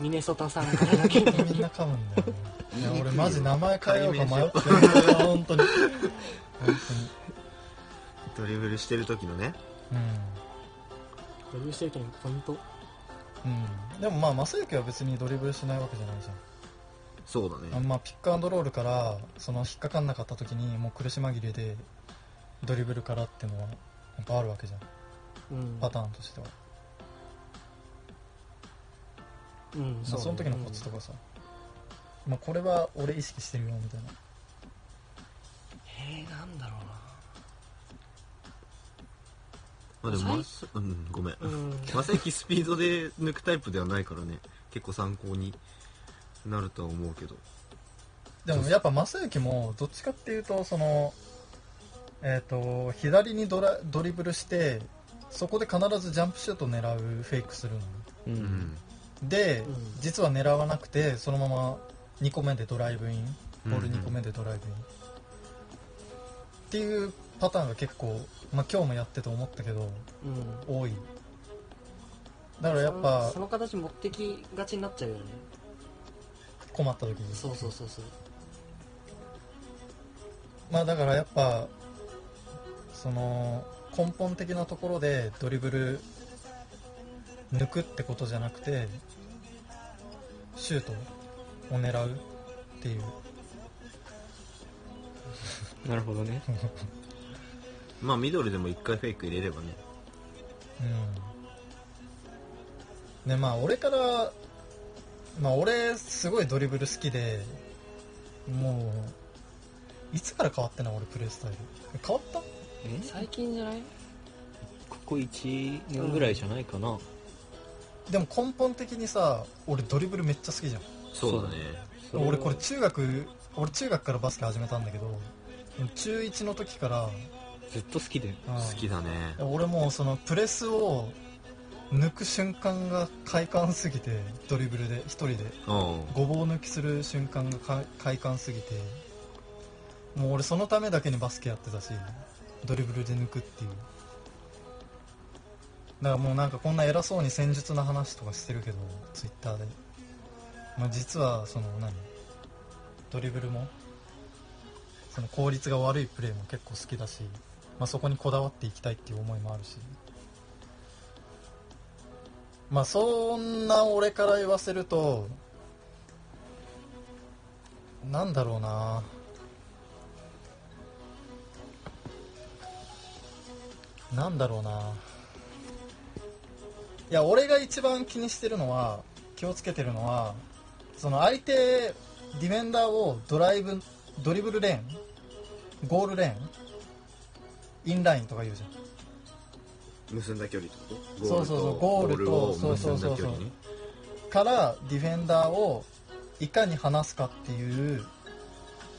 ミネソタさんからだけ。に みんな噛むんだよね。いや俺マジ名前変えようか迷って解る。本当に。本ドリブルしてる時のね。当に。ドリブルしてる時のポイントうん、うん、でもまあ正幸は別にドリブルしないわけじゃないじゃん。そうだね。あまあピックアンドロールからその引っかかんなかった時にもう苦し紛れでドリブルからっていうのはやっぱあるわけじゃん。うん。パターンとしては、うんまあその時のコツとかさ、まあ、これは俺意識してるよみたいな。えー、なんあでもまさうんごめん。うん。スピードで抜くタイプではないからね。結構参考になるとは思うけど。でもやっぱ正幸もどっちかっていうとそのえっ、と左にドラドリブルしてそこで必ずジャンプシュート狙うフェイクするのね。ううん。んで、うん。実は狙わなくてそのまま2個目でドライブインボール2個目でドライブイン、っていうパターンが結構、まあ、今日もやってて思ったけどうん。多い。だからやっぱそのその形持ってきがちになっちゃうよね。困った時に。そうそうそうそう。まあだからやっぱその根本的なところでドリブル抜くってことじゃなくてシュートを狙うっていう。なるほどね まあミドルでも一回フェイク入れればね。うん。ねまあ俺からまあ俺すごいドリブル好きでもういつから変わってんの俺プレースタイル。変わった？え？最近じゃない？ここ1年ぐらいじゃないかな、でも根本的にさ俺ドリブルめっちゃ好きじゃん。そうだね。俺これ中学俺中学からバスケ始めたんだけど中1の時からずっと好きで。うん。好きだね。俺もうそのプレスを抜く瞬間が快感すぎてドリブルで一人で。うん。ごぼう抜きする瞬間がか快感すぎて。もう俺そのためだけにバスケやってたしドリブルで抜くっていう。だからもうなんかこんな偉そうに戦術の話とかしてるけどツイッターで、まあ、実はその何？ドリブルもその効率が悪いプレーも結構好きだし、まあ、そこにこだわっていきたいっていう思いもあるし。まあそんな俺から言わせるとなんだろうな。なんだろうな。いや俺が一番気にしてるのは気をつけてるのはその相手ディフェンダーをドライブドリブルレーンゴールレーンインラインとか言うじゃん。結んだ距離ってこと？そうそうそう。ゴールとをそうそうそうそう。からディフェンダーをいかに離すかっていう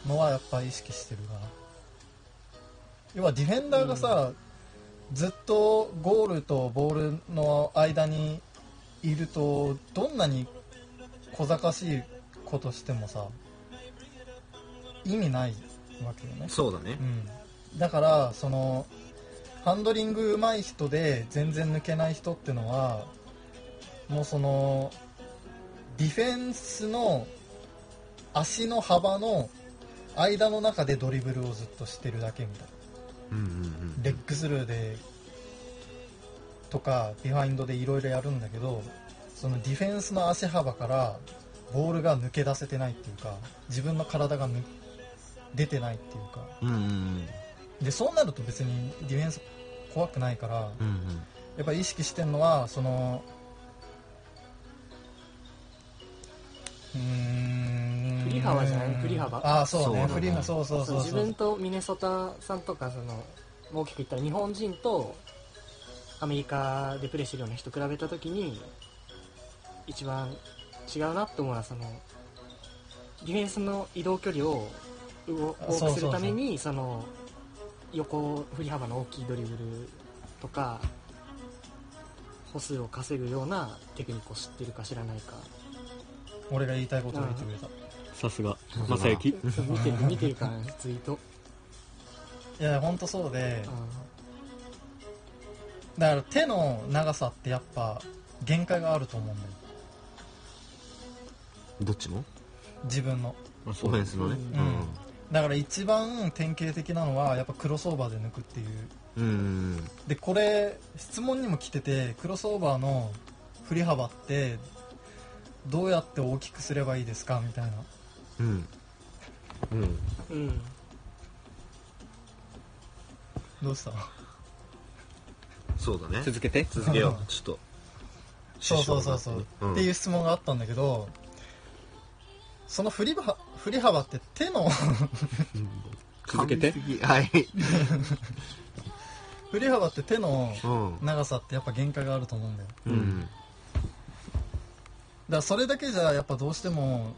のはやっぱ意識してるかな。要はディフェンダーがさ、ずっとゴールとボールの間にいるとどんなに小賢しいことしてもさ意味ないわけよね。そうだね。うん、だからそのハンドリング上手い人で全然抜けない人ってのはもうそのディフェンスの足の幅の間の中でドリブルをずっとしてるだけみたいうんうんうんなレッグスルーでとかビハインドでいろいろやるんだけどそのディフェンスの足幅からボールが抜け出せてないっていうか自分の体がぬ出てないっていうか。うんうんうんでそうなると別にディフェンス怖くないからうんうん。やっぱり意識してるのはそのうーん。振り幅じゃない？振り幅？ああそうね。そうだね。振り幅そうそうそうそう。自分とミネソタさんとかその大きく言ったら日本人とアメリカでプレーしてるような人比べた時に一番違うなって思うのはそのディフェンスの移動距離を多あそうそうそう。くするためにその横振り幅の大きいドリブルとか歩数を稼ぐようなテクニックを知ってるか知らないか。俺が言いたいことを言ってくれた。さすが。正幸そう見てる見てるからねツイートいや本当そうであだから手の長さってやっぱ限界があると思うんだよ。どっちの自分の。あオフェンスのねうんだから一番典型的なのはやっぱクロスオーバーで抜くっていう。うん。うんでこれ質問にも来ててクロスオーバーの振り幅ってどうやって大きくすればいいですか？みたいな。うん。うん。ーうん。どうした？そうだね。続けて？続けよう。ちょっと。そうそうそうそう、ん。っていう質問があったんだけどその振り幅振り幅って手の 続けて？はい。振り幅って手のうん長さってやっぱ限界があると思うんだよ。だかうん。らそれだけじゃやっぱどうしても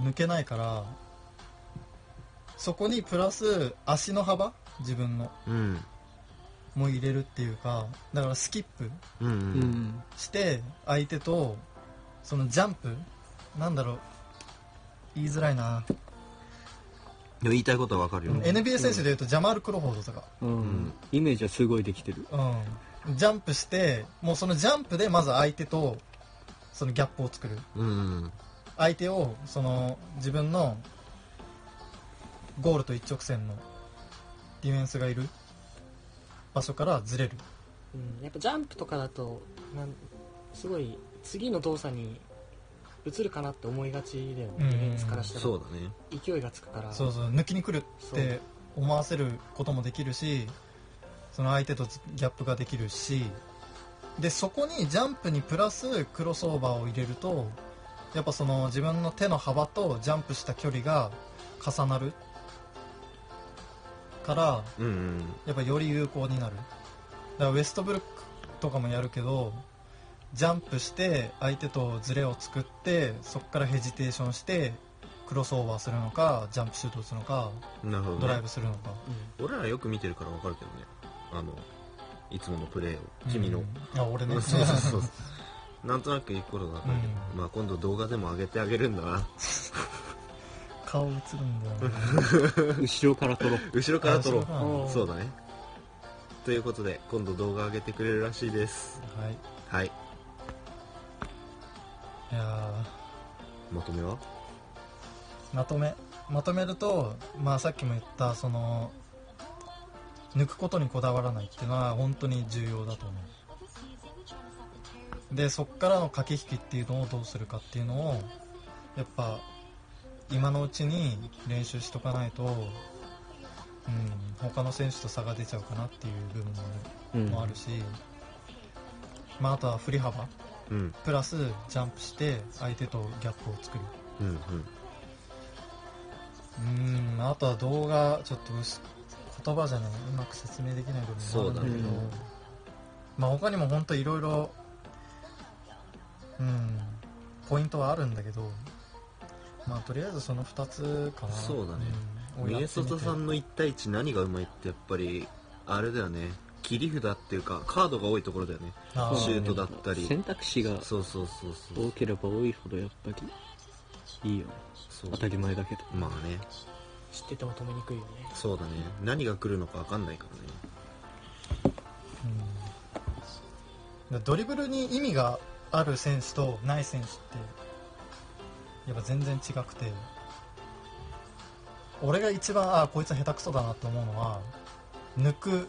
抜けないからそこにプラス足の幅自分のうん。も入れるっていうかだからスキップして相手とそのジャンプなんだろう言いづらいな、でも言いたいことはわかるよ。NBA 選手でいうとジャマール・クロフォードとか、うん。イメージはすごいできてる。うん、ジャンプしてもうそのジャンプでまず相手とそのギャップを作る。うん。相手をその自分のゴールと一直線のディフェンスがいる。場所からずれる。うん、やっぱジャンプとかだとなんすごい次の動作に移るかなって思いがちだよね、うん。ディフェンスからしたら。そうだね。勢いがつくから。そうそう抜きに来るって思わせることもできるしその相手とギャップができるし。でそこにジャンプにプラスクロスオーバーを入れるとやっぱその自分の手の幅とジャンプした距離が重なるからうんうん。やっぱより有効になる。だからウエストブルックとかもやるけどジャンプして相手とズレを作ってそこからヘジテーションしてクロスオーバーするのかジャンプシュート打つのかなるほどね。ドライブするのか。俺らよく見てるからわかるけどね。あのいつものプレーを。君の。うんあ俺ね。そうそうそうなんとなく言うことがわかるけどうん。まあ今度動画でも上げてあげるんだな。顔映るんだよな 後ろから撮ろう。後ろから撮ろう。あそううんそうだね。ということで今度動画上げてくれるらしいです。はい。はいいやまとめは？ーまとめ。まとめるとまあさっきも言ったその抜くことにこだわらないっていうのは本当に重要だと思う。でそっからの駆け引きっていうのをどうするかっていうのをやっぱ今のうちに練習しとかないと、うん、他の選手と差が出ちゃうかなっていう部分もある,、し、まあ、あとは振り幅。うんプラスジャンプして相手とギャップを作る。うんうん。うーんあとは動画ちょっと薄言葉じゃねうまく説明できない部分もあるんだけど。ね。まあ他にも本当いろいろうんポイントはあるんだけど。まあとりあえずその2つかな。そうだね。うんをミネソさんの1対1何がうまいってやっぱりあれだよね切り札っていうかカードが多いところだよね。あー。シュートだったり。選択肢がそうそうそうそう。多ければ多いほどやっぱりいいよね。そう。当たり前だけど。まあね。知ってても止めにくいよね。そうだね。何が来るのか分かんないからね。うん。ドリブルに意味がある選手とない選手ってやっぱ全然違くて。俺が一番あこいつ下手くそだなと思うのは抜く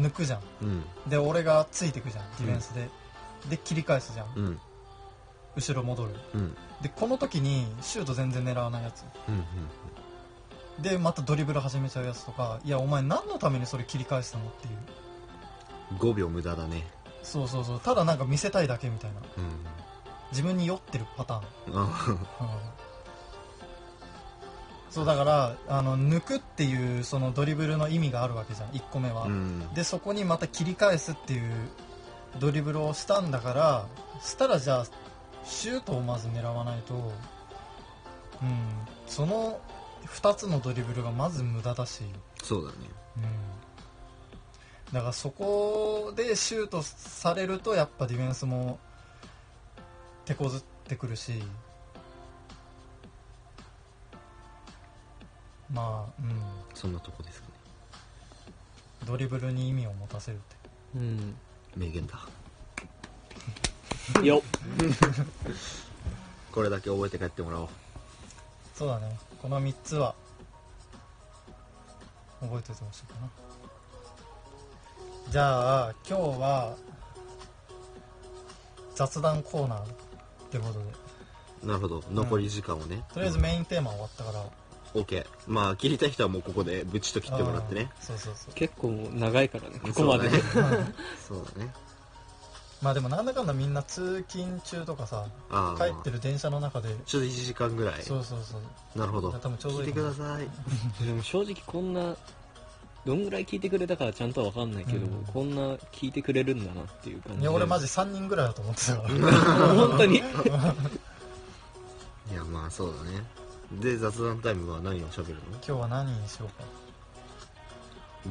抜くじゃん。うん。で俺がついてくじゃんディフェンスで、で切り返すじゃん。うん。後ろ戻る。うん。でこの時にシュート全然狙わないやつ。うんでまたドリブル始めちゃうやつとかいやお前何のためにそれ切り返したのっていう。5秒無駄だね。そうそうそう。ただなんか見せたいだけみたいな。うん。自分に酔ってるパターン。あうんそうだからあの抜くっていうそのドリブルの意味があるわけじゃん1個目は、うん。でそこにまた切り返すっていうドリブルをしたんだからしたらじゃあシュートをまず狙わないと、うん、その2つのドリブルがまず無駄だし、そうだね。うん、だからそこでシュートされるとやっぱディフェンスも手こずってくるしまあうん。そんなとこですかね。ドリブルに意味を持たせるって。うん。名言だ。よっ。これだけ覚えて帰ってもらおう。そうだね。この3つは覚えておいてほしいかな。じゃあ今日は雑談コーナーってことで。なるほど。残り時間をね、とりあえずメインテーマ終わったから。OK まあ切りたい人はもうここでブチッと切ってもらってね。そうそうそう。結構長いからねここまで。そうだね。そうだね。まあでもなんだかんだみんな通勤中とかさああ帰ってる電車の中で。ちょっと1時間ぐらい。そうそうそう。なるほど。多分ちょうど聞いていいかなください。でも正直こんなどんぐらい聞いてくれたかはちゃんとは分かんないけど、うん。こんな聞いてくれるんだなっていう感じで。いや俺マジ3人ぐらいだと思ってたから 本当に？いやまあそうだねで雑談タイムは何を喋るの？今日は何にしようか。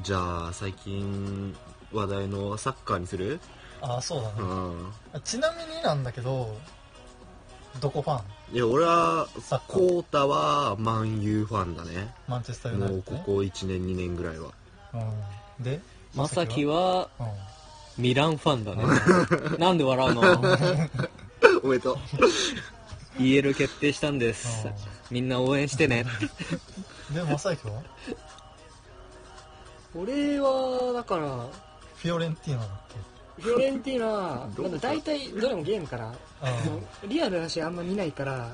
じゃあ最近話題のサッカーにする？ああそうだね。うん。ちなみになんだけどどこファン？いや俺はサッカー。コータはマンユーファンだね。マンチェスターユナイもうテッドね。ここ1年2年ぐらいは。うん。でまさきはうん。ミランファンだね。なんで笑うの？おめでとう。EL 決定したんです。うんみんな応援してね。で正行は？俺はだからフィオレンティーナだっフィオレンティーナどうまだ大体どれもゲームから。リアルな試合あんま見ないから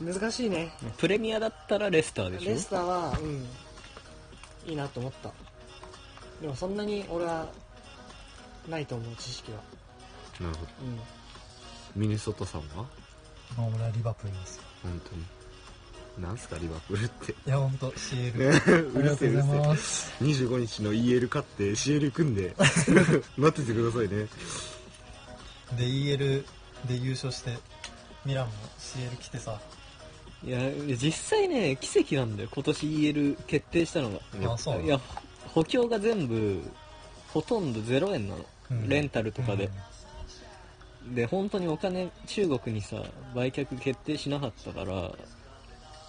うん。難しいね。プレミアだったらレスターでしょ？レスターはうんいいなと思った。でもそんなに俺はないと思う知識は。なるほど。うん。ミネソタさんは？まあ俺はリバプールです本当に。なんすかリバプールって。いや本当 CL うるせえうるせえ。ます。25日の EL 勝って CL 組んで。待っててくださいね。で EL で優勝してミランも CL 来てさ。いや実際ね奇跡なんだよ。今年 EL 決定したのが。あそういや補強が全部ほとんど0円なの、うん。レンタルとかで。うん、で本当にお金中国にさ売却決定しなかったから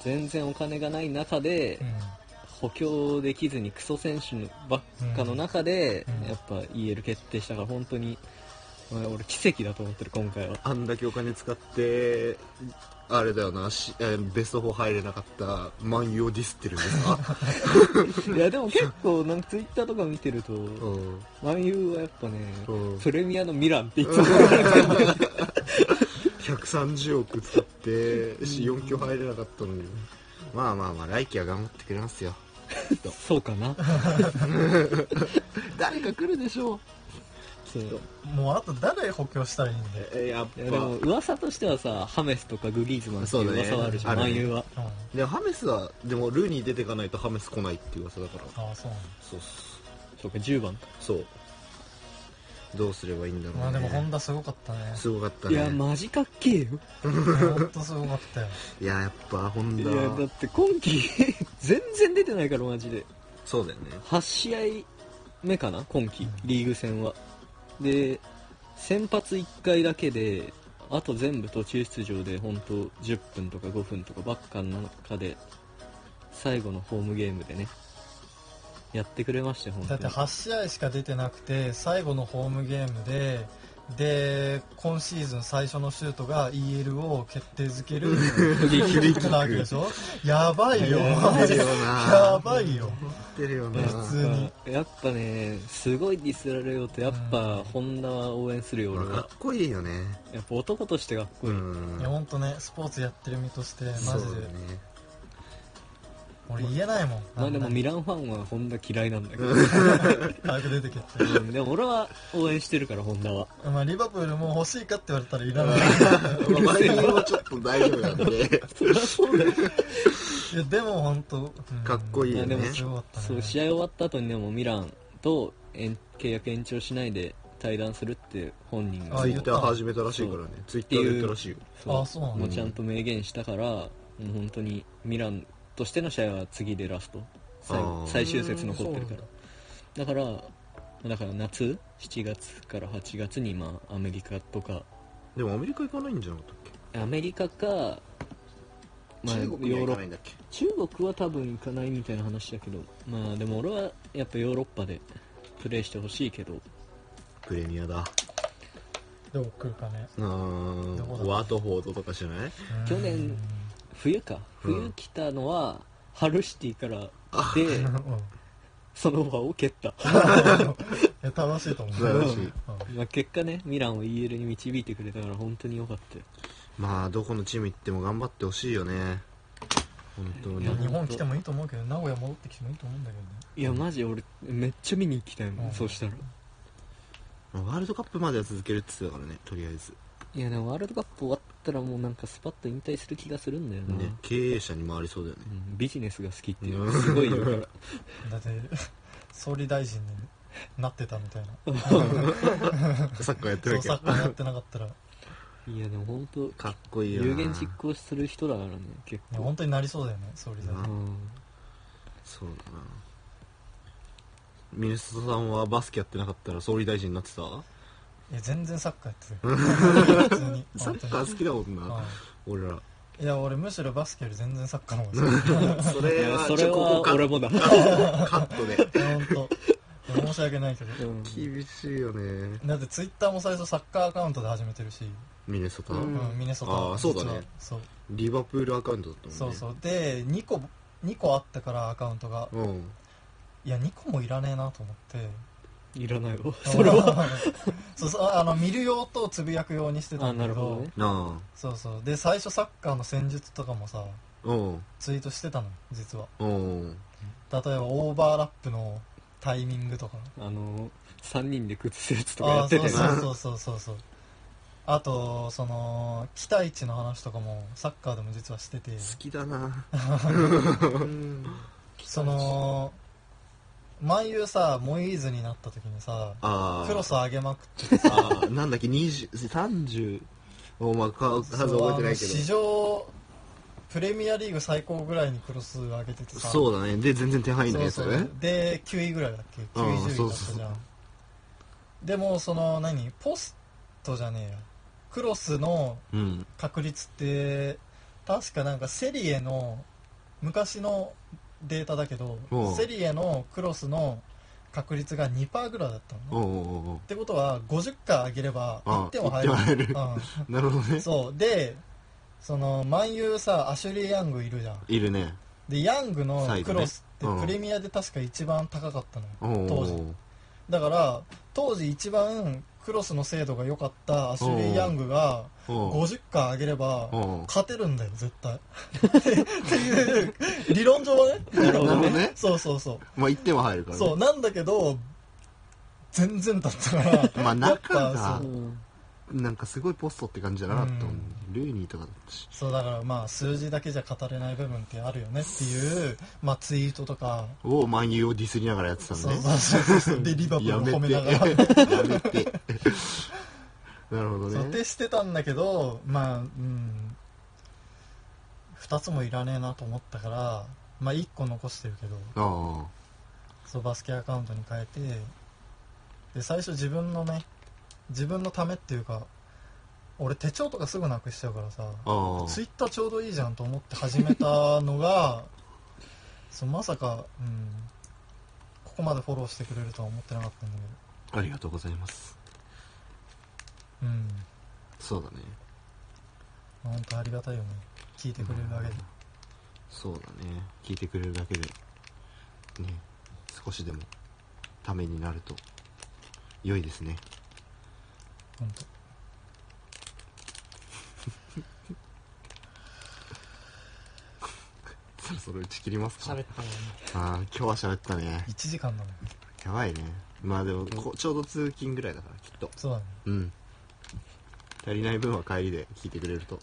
全然お金がない中で、うん。補強できずにクソ選手ばっかの中で、うん。やっぱ EL 決定したから本当に、まあ俺奇跡だと思ってる今回は。あんだけお金使ってあれだよなしえベスト4入れなかったマンユーをディスってるんですか？いやでも結構なんかツイッターとか見てると、うん。マンユーはやっぱね、うん。プレミアのミランって言ってた。から130億使って4強入れなかったのに。まあまあまあ来季は頑張ってくれますよ。そうかな。誰か来るでしょうもうあと誰補強したらいいんで、えやっいやでも噂としてはさハメスとかグリーズマンっていう噂はあるじゃん、ね。は。うん、でもハメスはでもルーに出てかないとハメス来ないっていう噂だから。ああそうなんだ。そうそうか10番か。そう。どうすればいいんだろうね。まあでもホンダすごかったね。すごかったいねやマジかっけえよ。ほんとすごかったよ。いややっぱホンいダやだって今季 全然出てないからマジで。そうだよね。8試合目かな今季リーグ戦はで先発1回だけであと全部途中出場で本当10分とか5分とかばっかの中で最後のホームゲームでねやってくれましたよ本当に。だって8試合しか出てなくて最後のホームゲームでで今シーズン最初のシュートが EL を決定づけるフリーキックなわけでしょ？やばいよ。やばいよな。やばいよ。出てるよな。普通に。やっぱねすごいディスられようとやっぱホンダは応援するよ俺は。かっこいいよね。やっぱ男としてかっこいい、うん。いや本当ねスポーツやってる身としてマジで、俺言えないもん。まあでもミラランファンはホンダ嫌いなんだけど、早く出てけって。うんでも俺は応援してるからホンダは。まあリバプールも欲しいかって言われたらいらない。ちょっと大丈夫なんで。いやでも本当、うん。かっこいいよね。まあでもね。そう試合終わった後にでもミランと延契約延長しないで対談するって本人が。あ言った。ツイッター始めたらしいからね。ツイッターで言ったらしいよ。そう。あそうなんだもうちゃんと明言したからもう本当にミランとしての試合は次でラスト。最最終節残ってるから。だからだから夏7月から8月にまあアメリカとか。でもアメリカ行かないんじゃなかったっけ？アメリカか、まあ、中国にはヨーロッ行かないんだっけ？中国は多分行かないみたいな話だけど。まあでも俺はやっぱヨーロッパでプレーしてほしいけど。プレミアだ。どう来るかね。うーんワートフォードとかじゃない？去年冬か？うん冬来たのは、ハルシティからうんでうんその場を蹴った、いや楽しいと思う。い。うん。まあ、結果ねミランを EL に導いてくれたから本当に良かったよ。まあどこのチーム行っても頑張ってほしいよね。本当に。いや日本来てもいいと思うけど名古屋戻ってきてもいいと思うんだけどね。いやマジ俺めっちゃ見に行きたいもん、うん。そうしたら。ワールドカップまでは続けるって言ってたからねとりあえずいやでもワールドカップ終わったらもうなんかスパッと引退する気がするんだよな、ね経営者に回りそうだよね。うんビジネスが好きっていう。うん。すごいよから だって総理大臣になってたみたいな。サッカーやってなきゃサッカーやってなかったら。いいやでも本当かっこいいよな有言実行する人だからね結構。や本当になりそうだよね総理大う臣。うん。そうだな。ミネストさんはバスケやってなかったら総理大臣になってた？いや全然サッカーやってたよ。普通に。サッカー好きだもんな。うん俺ら。いや俺むしろバスケより全然サッカーの方が好き。それはそれは俺もだ、カットで。本当。申し訳ないけど。うん。厳しいよね。だってツイッターも最初サッカーアカウントで始めてるし、ミネソタ、うんうん。ミネソタ。あーそうだね。そう。リバプールアカウントだったもんね。そうそう。で2個2個あったからアカウントが。うん。いや2個もいらねえなと思っていらないわ。それは。そうそうあの見る用とつぶやく用にしてたあんだけど。なるほどね。なそうそう。で最初サッカーの戦術とかもさあう。んツイートしてたの実は。う。ん例えばオーバーラップのタイミングとか。あの3人で靴するやつとかやああっててそうそうそうそうそうそう。あとその期待値の話とかもサッカーでも実はしてて。好きだな。その万有さモイーズになった時にさああクロス上げまくっててあーなんだっけ20 30おまあか数覚えてないけそうあの史ど上プレミアリーグ最高ぐらいにクロス上げててさ。そうだね。で全然手入んないやつそう。そうで9位ぐらいだっけ？うん9位10位だったそうそうそう。じゃんでもその何？ポストじゃねえや。クロスのうん。確率って確かなんかセリエの昔のデータだけどセリエのクロスの確率が2%ぐらいだったのってことは50回上げればあ1点は入る。1点は入る。うん。なるほどね。そう。でその万有さアシュリー・ヤングいるじゃん。いるね。でヤングのクロスってうん。プレミアで確か一番高かったの当時。だから当時一番クロスの精度が良かったアシュリー・ヤングがおう。50回上げれば勝てるんだよ絶対。っていう理論上はね。なるほどね。そうそうそう。まあ1点は入るからね。そうなんだけど全然だったから。まあやっ中ぱがう。んなんかすごいポストって感じじゃなかったもんうん。ルーニーとかだったしそうだからまあ数字だけじゃ語れない部分ってあるよねっていう、まあ、ツイートとか。を万有をディスりながらやってたんねそうそうそうそう。でリバプールをやめて褒めながら。やめて。なるほどね。ってしてたんだけどまあうん。2つもいらねえなと思ったからまあ1個残してるけど。あ。そうバスケアカウントに変えて。で最初自分のね自分のためっていうか俺手帳とかすぐなくしちゃうからさツイッターちょうどいいじゃんと思って始めたのが そうまさか、うん、ここまでフォローしてくれるとは思ってなかったんだけありがとうございます。どうん。そうだね。本当ありがたいよね。聞いてくれるだけで。そうだね。聞いてくれるだけで。ね。少しでもためになると良いですね本当。そろそろ打ち切りますか喋ったのにああ今日は喋ったね。1時間だもん。やばいね。まあでもこちょうど通勤ぐらいだからきっと。そうだね。うん。足りない分は帰りで聞いてくれると。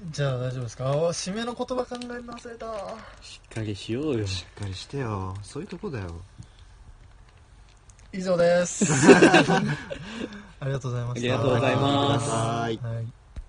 うん。じゃあ大丈夫ですか？あ締めの言葉考えるの忘れたしっかりしようよ。しっかりしてよ。そういうとこだよ以上です。ありがとうございました。ありがとうございます。はいはい